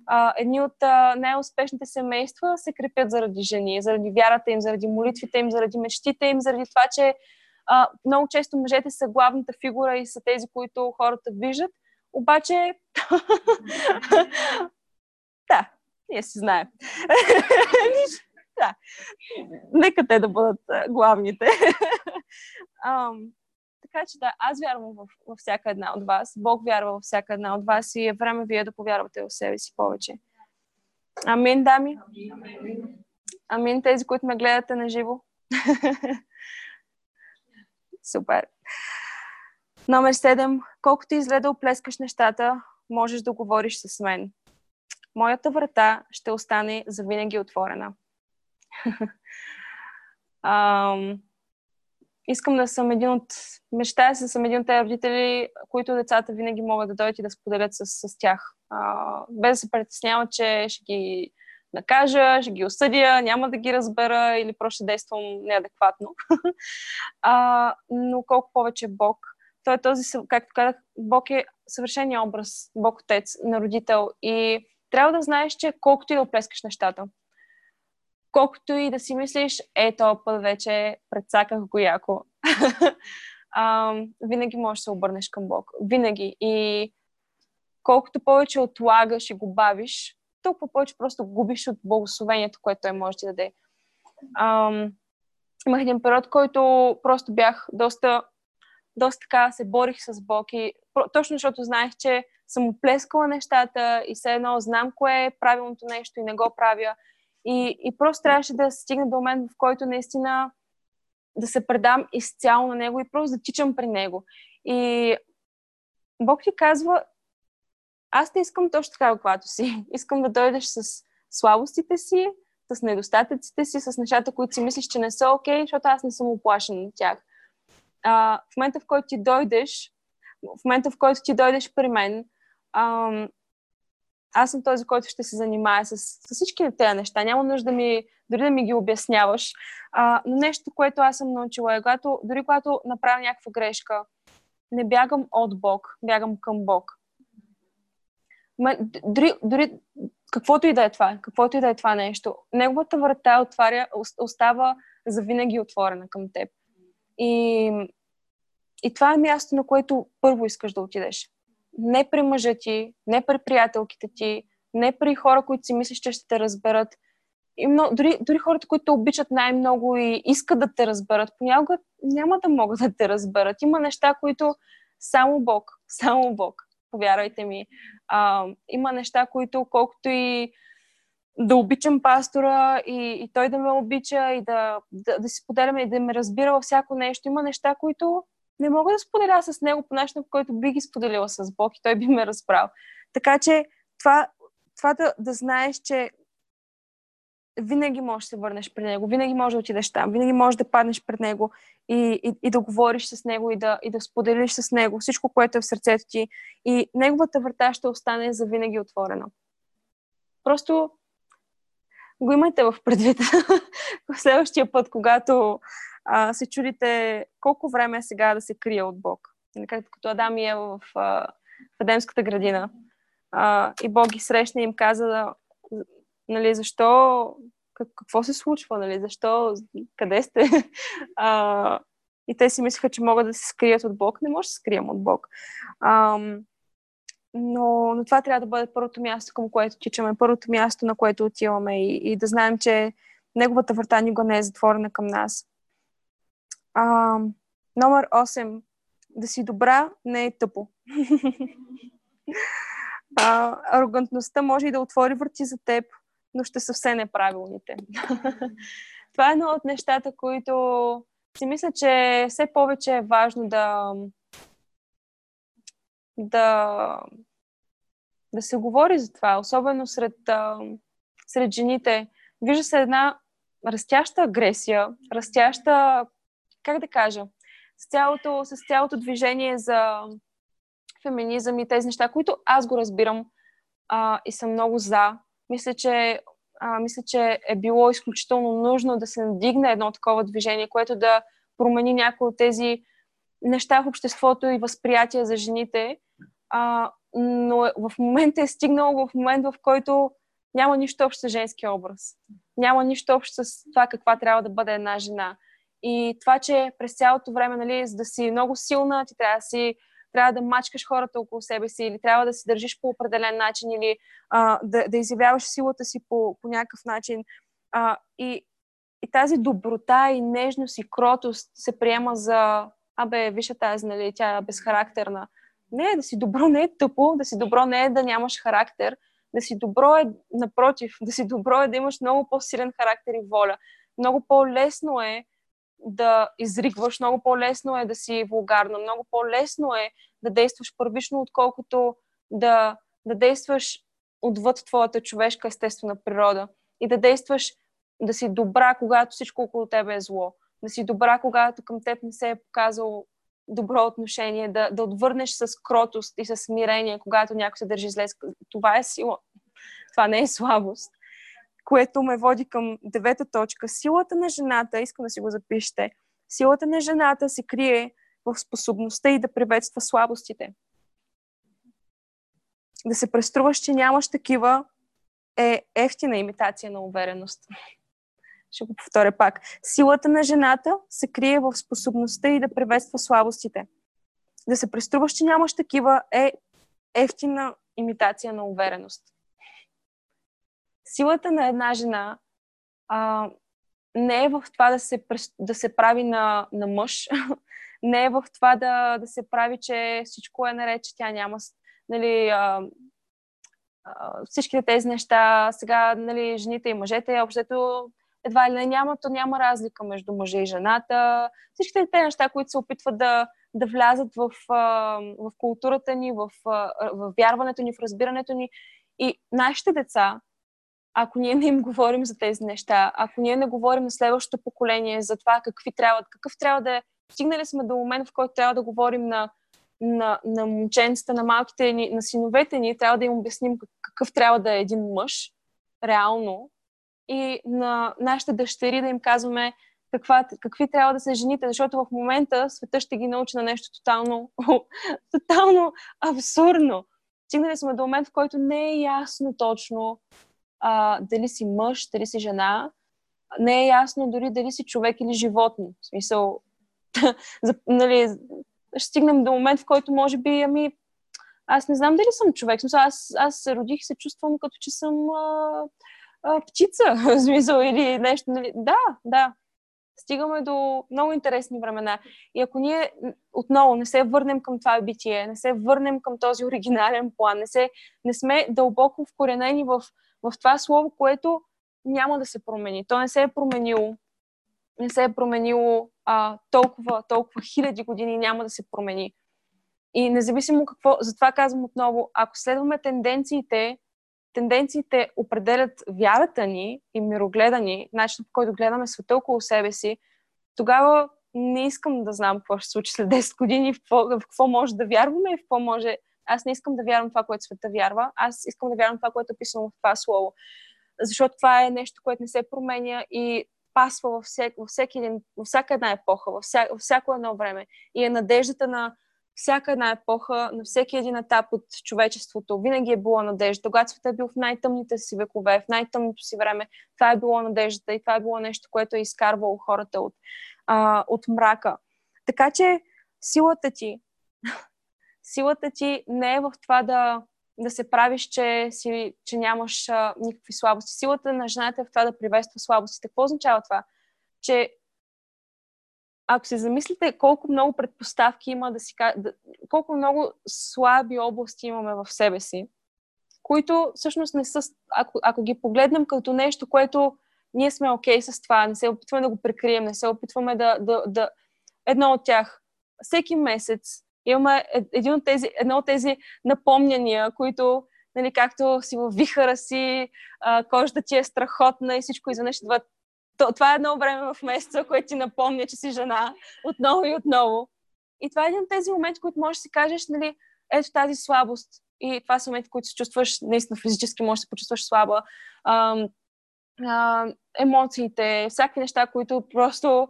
А, едни от а, най-успешните семейства се крепят заради жени, заради вярата им, заради молитвите им, заради мечтите им, заради това, че а, много често мъжете са главната фигура и са тези, които хората виждат. Обаче Да, ние си знаем. да. Нека те да бъдат главните. um, така че да, аз вярвам във всяка една от вас. Бог вярва във всяка една от вас и е време вие да повярвате в себе си повече. Амин, дами. Амин, тези, които ме гледате на живо. Супер. Номер 7. Колкото изгледа оплескаш нещата, можеш да говориш с мен моята врата ще остане завинаги отворена. Ам, искам да съм един от... Мечтая се съм един от тези родители, които децата винаги могат да дойдат и да споделят с, с тях. А, без да се притесняват, че ще ги накажа, ще ги осъдя, няма да ги разбера или просто ще действам неадекватно. а, но колко повече Бог. Той е този, както казах, Бог е съвършения образ, Бог Отец на родител и трябва да знаеш, че колкото и да оплескаш нещата, колкото и да си мислиш, е, този път вече предсаках го яко. винаги можеш да се обърнеш към Бог. Винаги. И колкото повече отлагаш и го бавиш, толкова повече просто губиш от благословението, което той може да даде. А, имах един период, който просто бях доста, доста така се борих с Бог и точно защото знаех, че съм оплескала нещата и все едно знам кое е правилното нещо и не го правя. И, и просто трябваше да стигна до момент, в който наистина да се предам изцяло на него и просто да тичам при него. И Бог ти казва, аз те искам точно така, каквато си. Искам да дойдеш с слабостите си, с недостатъците си, с нещата, които си мислиш, че не са окей, okay, защото аз не съм оплашен от тях. А, в момента, в който ти дойдеш, в момента, в който ти дойдеш при мен, ам, аз съм този, който ще се занимава с, с всички тези неща. Няма нужда да ми, дори да ми ги обясняваш. А, но нещо, което аз съм научила е, когато, дори когато направя някаква грешка, не бягам от Бог, бягам към Бог. Ма, дори, дори каквото и да е това, каквото и да е това нещо, неговата врата отваря, остава завинаги отворена към теб. И, и това е място, на което първо искаш да отидеш. Не при мъжа ти, не при приятелките ти, не при хора, които си мислиш, че ще те разберат. И много, дори, дори хората, които те обичат най-много и искат да те разберат, понякога няма да могат да те разберат. Има неща, които само Бог, само Бог повярвайте ми. А, има неща, които колкото и да обичам пастора и, и той да ме обича и да, да, да си споделяме и да ме разбира във всяко нещо. Има неща, които не мога да споделя с него по начин, по който би ги споделила с Бог и той би ме разбрал. Така че това, това да, да знаеш, че винаги можеш да се върнеш при него, винаги можеш да отидеш там, винаги можеш да паднеш пред него и, и, и да говориш с него и да, и да споделиш с него всичко, което е в сърцето ти и неговата врата ще остане за винаги отворена. Просто го имайте в предвид следващия път, когато а, се чудите колко време е сега да се крие от Бог. Нали, както като Адам и Ева в, в Едемската градина. А, и Бог ги срещна и им каза нали, защо, какво се случва, нали, защо, къде сте? А, и те си мислеха, че могат да се скрият от Бог. Не може да се скрием от Бог. А, но, но това трябва да бъде първото място, към което тичаме, първото място, на което отиваме и, и да знаем, че неговата врата никога не е затворена към нас. А, номер 8. Да си добра не е тъпо. а, арогантността може и да отвори врати за теб, но ще са все неправилните. Това е едно от нещата, които си мисля, че все повече е важно да да, да се говори за това, особено сред, сред жените. Вижда се една растяща агресия, растяща, как да кажа, с цялото, с цялото движение за феминизъм и тези неща, които аз го разбирам а, и съм много за. Мисля, че а, мисля, че е било изключително нужно да се надигне едно такова движение, което да промени някои от тези неща в обществото и възприятия за жените. А, но в момента е стигнало в момент, в който няма нищо общо с женския образ. Няма нищо общо с това каква трябва да бъде една жена. И това, че през цялото време, нали, за да си много силна, ти трябва да си трябва да мачкаш хората около себе си или трябва да се държиш по определен начин или а, да, да изявяваш силата си по, по някакъв начин. А, и, и тази доброта и нежност и кротост се приема за абе, виж тази, нали, тя е безхарактерна. Не, да си добро не е тъпо, да си добро не е да нямаш характер, да си добро е, напротив, да си добро е да имаш много по-силен характер и воля. Много по-лесно е да изригваш, много по-лесно е да си вулгарна, много по-лесно е да действаш първично, отколкото да, да действаш отвъд твоята човешка естествена природа и да действаш да си добра, когато всичко около тебе е зло. Да си добра, когато към теб не се е показал добро отношение, да, да отвърнеш с кротост и с смирение, когато някой се държи зле. Това е сила. Това не е слабост което ме води към девета точка. Силата на жената, искам да си го запишете, силата на жената се крие в способността и да приветства слабостите. Да се преструваш, че нямаш такива, е ефтина имитация на увереност. Ще го повторя пак. Силата на жената се крие в способността и да приветства слабостите. Да се преструваш, че нямаш такива, е ефтина имитация на увереност силата на една жена а, не е в това да се, да се прави на, на мъж, не е в това да, да се прави, че всичко е наред, че тя няма нали, а, а, всичките тези неща, сега нали, жените и мъжете, общото едва ли не няма, то няма разлика между мъжа и жената. Всичките тези неща, които се опитват да, да влязат в, в културата ни, в, в вярването ни, в разбирането ни. И нашите деца, ако ние не им говорим за тези неща, ако ние не говорим на следващото поколение за това какви трябва, какъв трябва да е, стигнали сме до момент, в който трябва да говорим на, на, на момченцата, на малките ни, на синовете ни, трябва да им обясним какъв трябва да е един мъж, реално, и на нашите дъщери да им казваме каква, какви трябва да са жените, защото в момента света ще ги научи на нещо тотално, тотално абсурдно. Стигнали сме до момент, в който не е ясно точно а, дали си мъж, дали си жена. Не е ясно дори дали си човек или животно. В смисъл, нали, ще стигнем до момент, в който може би, ами, аз не знам дали съм човек. В смисъл, аз, аз се родих и се чувствам като че съм а, а, птица, в смисъл, или нещо. Нали. Да, да. Стигаме до много интересни времена. И ако ние отново не се върнем към това битие, не се върнем към този оригинален план, не, се, не сме дълбоко вкоренени в, в това слово, което няма да се промени. То не се е променило. Не се е променило а, толкова, толкова хиляди години няма да се промени. И независимо какво, затова казвам отново, ако следваме тенденциите, тенденциите определят вярата ни и мирогледа ни, начинът по който гледаме света около себе си, тогава не искам да знам какво ще се случи след 10 години, в какво, в какво може да вярваме и в какво може... Аз не искам да вярвам това, което света вярва. Аз искам да вярвам това, което е писано в това слово. Защото това е нещо, което не се променя и пасва във, всек, във, всеки един, във всяка една епоха, във, вся, във всяко едно време. И е надеждата на всяка една епоха, на всеки един етап от човечеството, винаги е било надежда. Когато света е бил в най-тъмните си векове, в най-тъмното си време, това е било надеждата и това е било нещо, което е изкарвало хората от, а, от мрака. Така че силата ти, силата ти не е в това да, да се правиш, че, си, че нямаш а, никакви слабости. Силата на жената е в това да приветства слабостите. Какво означава това? Че ако се замислите колко много предпоставки има да си да, колко много слаби области имаме в себе си, които всъщност не са, ако, ако ги погледнем като нещо, което ние сме окей okay с това, не се опитваме да го прикрием, не се опитваме да, да, да... Едно от тях, всеки месец имаме един от тези, едно от тези напомняния, които, нали, както си във вихара си, а, кожата ти е страхотна и всичко изведнъж идват това е едно време в месеца, което ти напомня, че си жена отново и отново. И това е един от тези моменти, които можеш да си кажеш, нали, ето тази слабост. И това са моменти, които се чувстваш наистина физически, можеш да се почувстваш слаба. А, а, емоциите, всякакви неща, които просто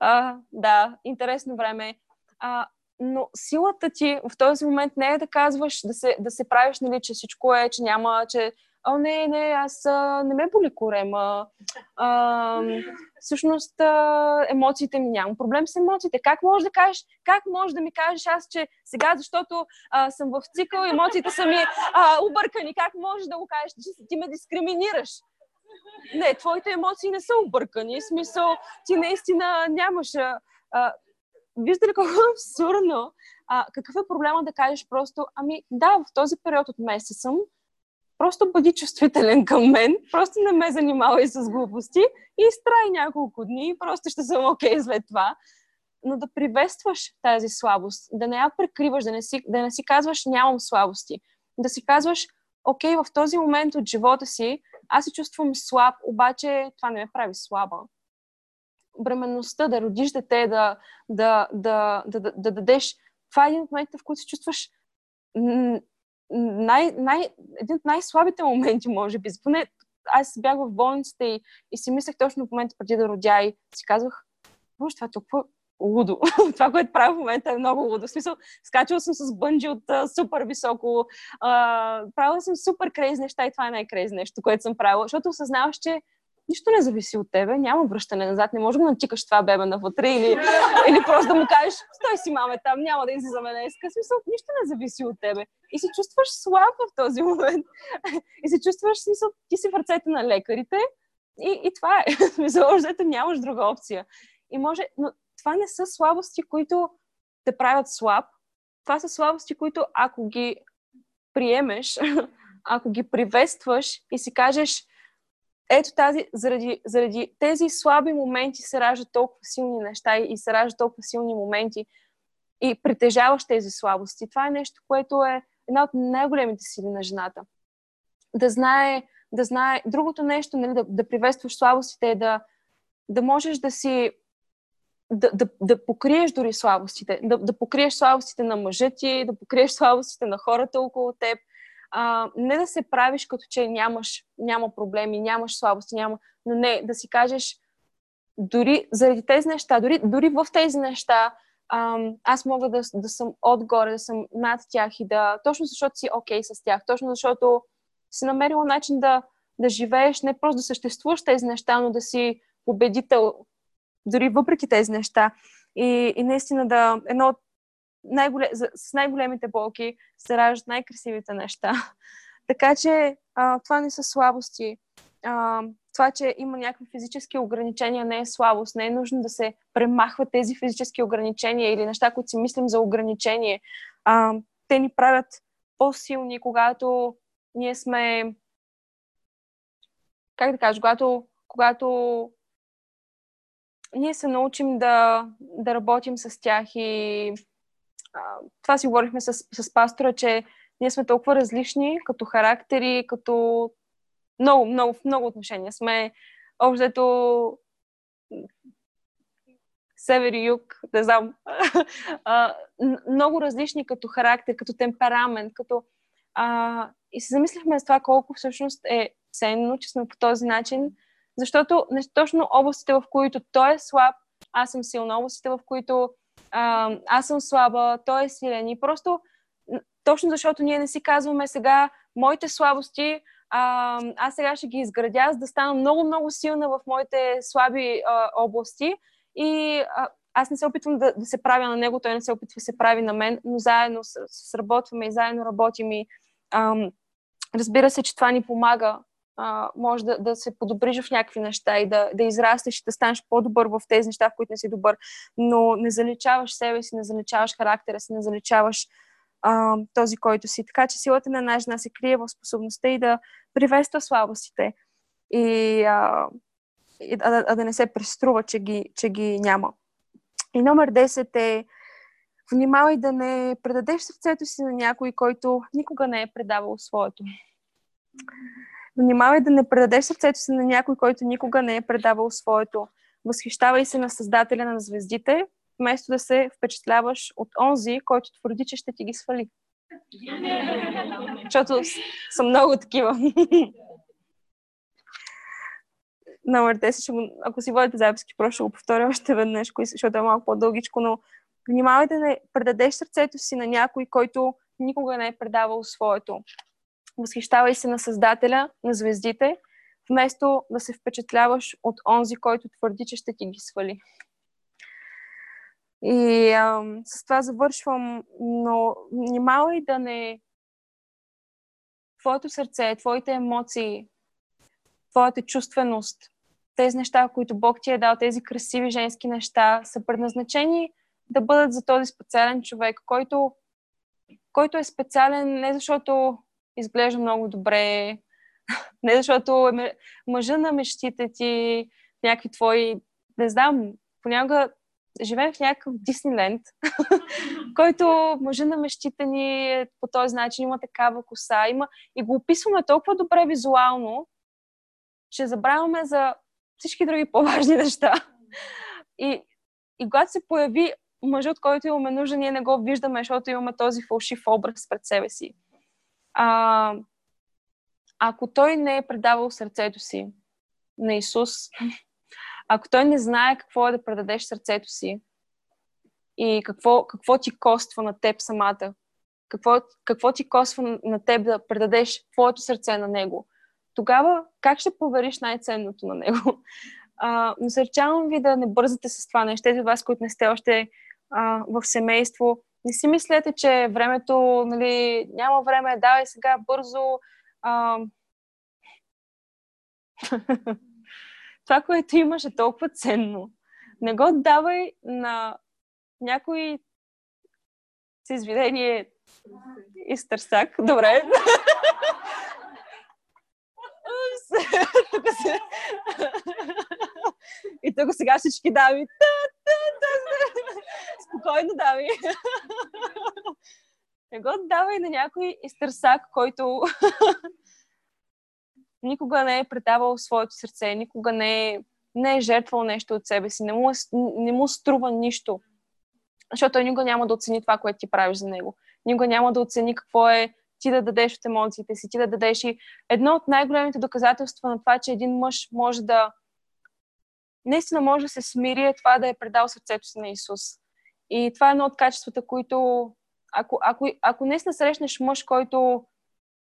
а, да, интересно време. А, но силата ти в този момент не е да казваш, да се, да се правиш, нали, че всичко е, че няма, че о, не, не, аз а, не ме боли корема. А, всъщност а, емоциите ми нямам проблем с емоциите. Как можеш да кажеш, как можеш да ми кажеш аз, че сега, защото а, съм в цикъл, емоциите са ми а, объркани, как можеш да го кажеш, че ти ме дискриминираш? Не, твоите емоции не са объркани. В смисъл, ти наистина нямаш... А, виждате ли колко абсурдно? А, какъв е проблема да кажеш просто, ами да, в този период от месеца съм, просто бъди чувствителен към мен, просто не ме занимавай с глупости и изтрай няколко дни, просто ще съм окей okay след това. Но да приветстваш тази слабост, да не я прикриваш, да не си, да не си казваш нямам слабости, да си казваш окей, okay, в този момент от живота си аз се чувствам слаб, обаче това не ме прави слаба. Бременността, да родиш дете, да, да, да, да, да, да дадеш, това е един от моментите, в които се чувстваш най, най, един от най-слабите моменти, може би. Поне аз бях в болницата и, и си мислех точно в момента преди да родя и си казвах, може това е толкова лудо. това, което правя в момента е много лудо. В смисъл, скачала съм с бънджи от а, супер високо, а, правила съм супер крейзи неща и това е най-крейзи нещо, което съм правила, защото осъзнаваш, че нищо не зависи от тебе, няма връщане назад, не можеш да натикаш това бебе навътре или, или просто да му кажеш, стой си, маме, там няма да излизаме днес. Смисъл, нищо не зависи от тебе. И се чувстваш слаб в този момент. И се чувстваш, смисъл, ти си в ръцете на лекарите, И, и това е. Залождето нямаш друга опция. И може, но това не са слабости, които те правят слаб. Това са слабости, които ако ги приемеш, ако ги приветстваш и си кажеш, ето тази, заради, заради тези слаби моменти се раждат толкова силни неща и се раждат толкова силни моменти и притежаваш тези слабости. Това е нещо, което е една от най-големите сили на жената. Да знае, да знае. Другото нещо, нали, да, да приветстваш слабостите е да, да можеш да си да, да, да покриеш дори слабостите, да, да покриеш слабостите на мъжа ти, да покриеш слабостите на хората около теб, а, не да се правиш като че нямаш, няма проблеми, нямаш слабости, няма, но не, да си кажеш дори заради тези неща, дори, дори в тези неща, аз мога да, да съм отгоре, да съм над тях и да, точно защото си окей okay с тях, точно защото си намерила начин да, да живееш, не просто да съществуваш тези неща, но да си победител дори въпреки тези неща. И, и наистина да едно от най-голем, с най-големите болки се раждат най-красивите неща. така че а, това не са слабости. А, това, че има някакви физически ограничения, не е слабост. Не е нужно да се премахват тези физически ограничения или неща, които си мислим за ограничение. А, те ни правят по-силни, когато ние сме. Как да кажа, когато, когато ние се научим да, да работим с тях и това си говорихме с, с пастора, че ние сме толкова различни като характери, като много, много, много отношения. Сме общо север и юг, не знам, а, много различни като характер, като темперамент, като... А, и се замислихме с това колко всъщност е ценно, че сме по този начин, защото не точно областите, в които той е слаб, аз съм силна, областите, в които а, аз съм слаба, той е силен. И просто, точно защото ние не си казваме сега моите слабости, а, аз сега ще ги изградя, за да стана много-много силна в моите слаби а, области. И а, аз не се опитвам да, да се правя на него, той не се опитва да се прави на мен, но заедно сработваме и заедно работим и ам, разбира се, че това ни помага а, може да, да се подобриш в някакви неща и да, да израстеш и да станеш по-добър в тези неща, в които не си добър, но не заличаваш себе си, не заличаваш характера си, не заличаваш а, този, който си. Така че силата на една жена се крие в способността и да приветства слабостите и, а, и а, а да не се преструва, че ги, че ги няма. И номер 10 е внимавай да не предадеш сърцето си на някой, който никога не е предавал своето. Внимавай да не предадеш сърцето си на някой, който никога не е предавал своето. Възхищавай се на Създателя на звездите, вместо да се впечатляваш от онзи, който твърди, че ще ти ги свали. Защото са много такива. Номер 10, ако си водите записки, просто ще го повторя още веднъж, защото е малко по-дългичко, но внимавай да не предадеш сърцето си на някой, който никога не е предавал своето. Възхищавай се на Създателя, на звездите, вместо да се впечатляваш от онзи, който твърди, че ще ти ги свали. И ам, с това завършвам, но внимавай да не... Твоето сърце, твоите емоции, твоята чувственост, тези неща, които Бог ти е дал, тези красиви женски неща, са предназначени да бъдат за този специален човек, който, който е специален не защото изглежда много добре. Не защото е мъжа на мечтите ти, някакви твои, не знам, понякога живеем в някакъв Дисниленд, който мъжа на мечтите ни е по този начин, има такава коса, има и го описваме толкова добре визуално, че забравяме за всички други по-важни неща. И, и когато се появи мъжът, който имаме нужда, ние не го виждаме, защото имаме този фалшив образ пред себе си а, ако той не е предавал сърцето си на Исус, ако той не знае какво е да предадеш сърцето си и какво, какво ти коства на теб самата, какво, какво ти коства на теб да предадеш твоето сърце на него, тогава как ще повериш най-ценното на него? А, насърчавам ви да не бързате с това нещо. Тези от вас, които не сте още а, в семейство, не си мислете, че времето, нали, няма време, давай сега бързо. А... това, което имаш е толкова ценно. Не го давай на някой с извинение изтърсак. Добре. тук се... И тук сега всички дами. Спокойно, дами. Не го давай на някой изтърсак, който никога не е предавал своето сърце, никога не е, не е жертвал нещо от себе си, не му, е не му струва нищо. Защото той никога няма да оцени това, което ти правиш за него. Никога няма да оцени какво е ти да дадеш от емоциите си, ти да дадеш и едно от най-големите доказателства на това, че един мъж може да наистина може да се смири е това да е предал сърцето си на Исус. И това е едно от качествата, които ако, ако, ако наистина срещнеш мъж, който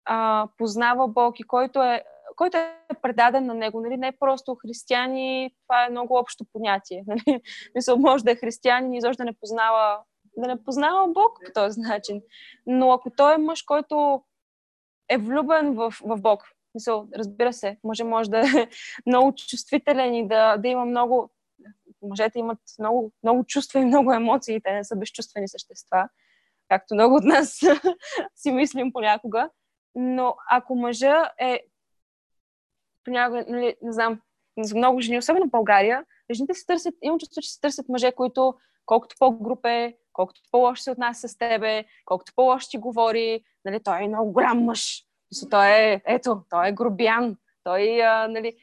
а, познава Бог и който е, който е предаден на него, нали? не е просто християни, това е много общо понятие. Нали? Мисъл, може да е християнин и изобщо да не познава да не познава Бог по този начин. Но ако той е мъж, който е влюбен в, в Бог, мисъл, разбира се, може, може да е много чувствителен и да, да има много... Мъжете имат много, много чувства и много емоции, те не са безчувствени същества, както много от нас си мислим понякога. Но ако мъжа е понякога, нали, не знам, за много жени, особено в България, жените се търсят, имам чувство, че се търсят мъже, които колкото по-груп е, колкото по-лошо се отнася с тебе, колкото по-лошо ти говори, нали, той е много голям мъж. Мисля, той е, ето, той е грубян. Той, а, нали...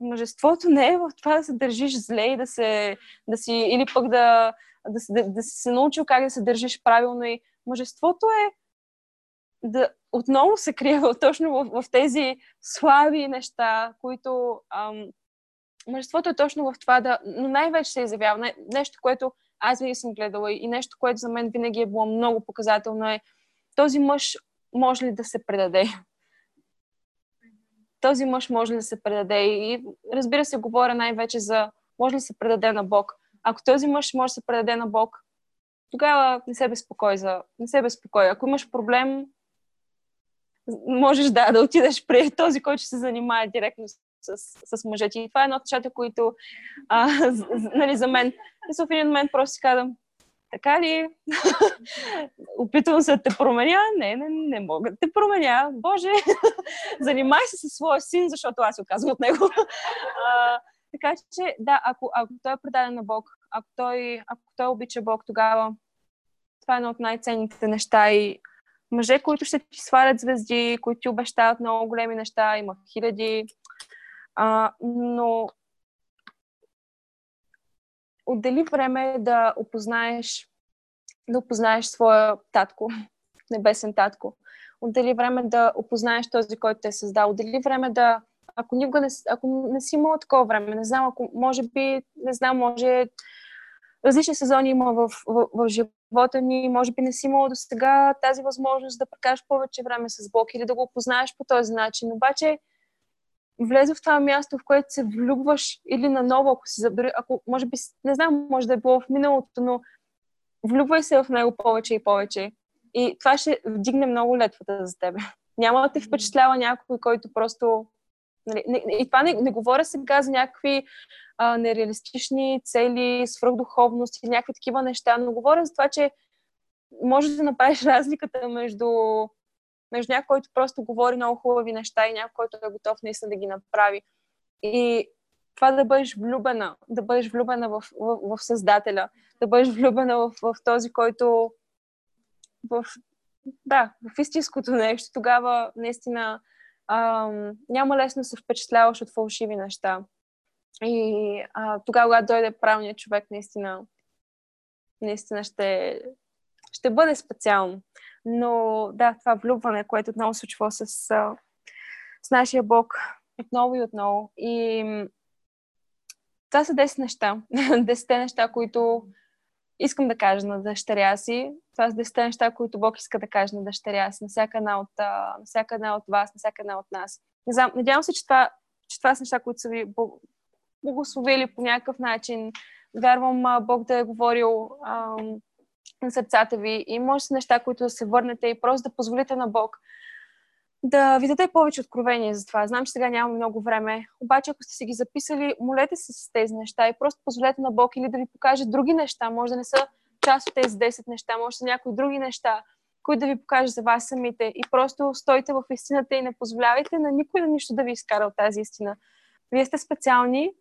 Мъжеството не е в това да се държиш зле и да се, да си, или пък да, да, да, да си се научил как да се държиш правилно. И мъжеството е да отново се крие точно в, в тези слаби неща, които ам, мъжеството е точно в това да, но най-вече се изявява. Нещо, което аз винаги съм гледала и нещо, което за мен винаги е било много показателно е този мъж може ли да се предаде? Този мъж може ли да се предаде? И разбира се, говоря най-вече за може ли да се предаде на Бог. Ако този мъж може да се предаде на Бог, тогава не се безпокой за... Не се безпокой. Ако имаш проблем, можеш да, да отидеш при този, който се занимава директно с, с мъжете. И това е едно от нещата, които а, нали, за мен, и в един момент просто си казвам, така ли? Опитвам се да те променя. Не, не, не мога да те променя. Боже, занимай се със своя син, защото аз се оказвам от него. а, така че, да, ако, ако той е предаден на Бог, ако той, ако той обича Бог, тогава това е едно от най-ценните неща и мъже, които ще ти свалят звезди, които ти обещават много големи неща, има хиляди, а, но отдели време да опознаеш, да опознаеш своя татко, небесен татко. Отдели време да опознаеш този, който те е създал. Отдели време да, ако никога не, ако не си имала такова време, не знам, ако може би, не знам, може различни сезони има в, в, в живота ни, може би не си имала до сега тази възможност да прекараш повече време с Бог или да го опознаеш по този начин. Обаче, влезе в това място, в което се влюбваш или наново, ако си забери, ако може би, не знам, може да е било в миналото, но влюбвай се в него повече и повече. И това ще вдигне много летвата за тебе. Няма да те впечатлява някой, който просто... Нали, не, и това не, не говоря сега за някакви а, нереалистични цели, свръхдуховност и някакви такива неща, но говоря за това, че може да направиш разликата между между някой, който просто говори много хубави неща и някой, който е готов наистина да ги направи. И това да бъдеш влюбена, да бъдеш влюбена в, в, в Създателя, да бъдеш влюбена в, в този, който в, да, в истинското нещо, тогава наистина ам, няма лесно да се впечатляваш от фалшиви неща. И а, тогава, когато дойде правилният човек, наистина, наистина ще, ще бъде специално. Но да, това влюбване, което отново случва с, с нашия Бог, отново и отново. И това са 10 неща. 10 неща, които искам да кажа на дъщеря си. Това са 10 неща, които Бог иска да каже на дъщеря си, на всяка една от, на всяка една от вас, на всяка една от нас. Надявам се, че това, че това са неща, които са ви благословили по някакъв начин. Вярвам Бог да е говорил ам, на сърцата ви и може неща, които да се върнете и просто да позволите на Бог да ви даде повече откровение за това. Знам, че сега няма много време, обаче ако сте си ги записали, молете се с тези неща и просто позволете на Бог или да ви покаже други неща. Може да не са част от тези 10 неща, може да са някои други неща, които да ви покаже за вас самите. И просто стойте в истината и не позволявайте на никой на нищо да ви изкара от тази истина. Вие сте специални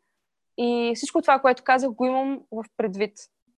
и всичко това, което казах, го имам в предвид.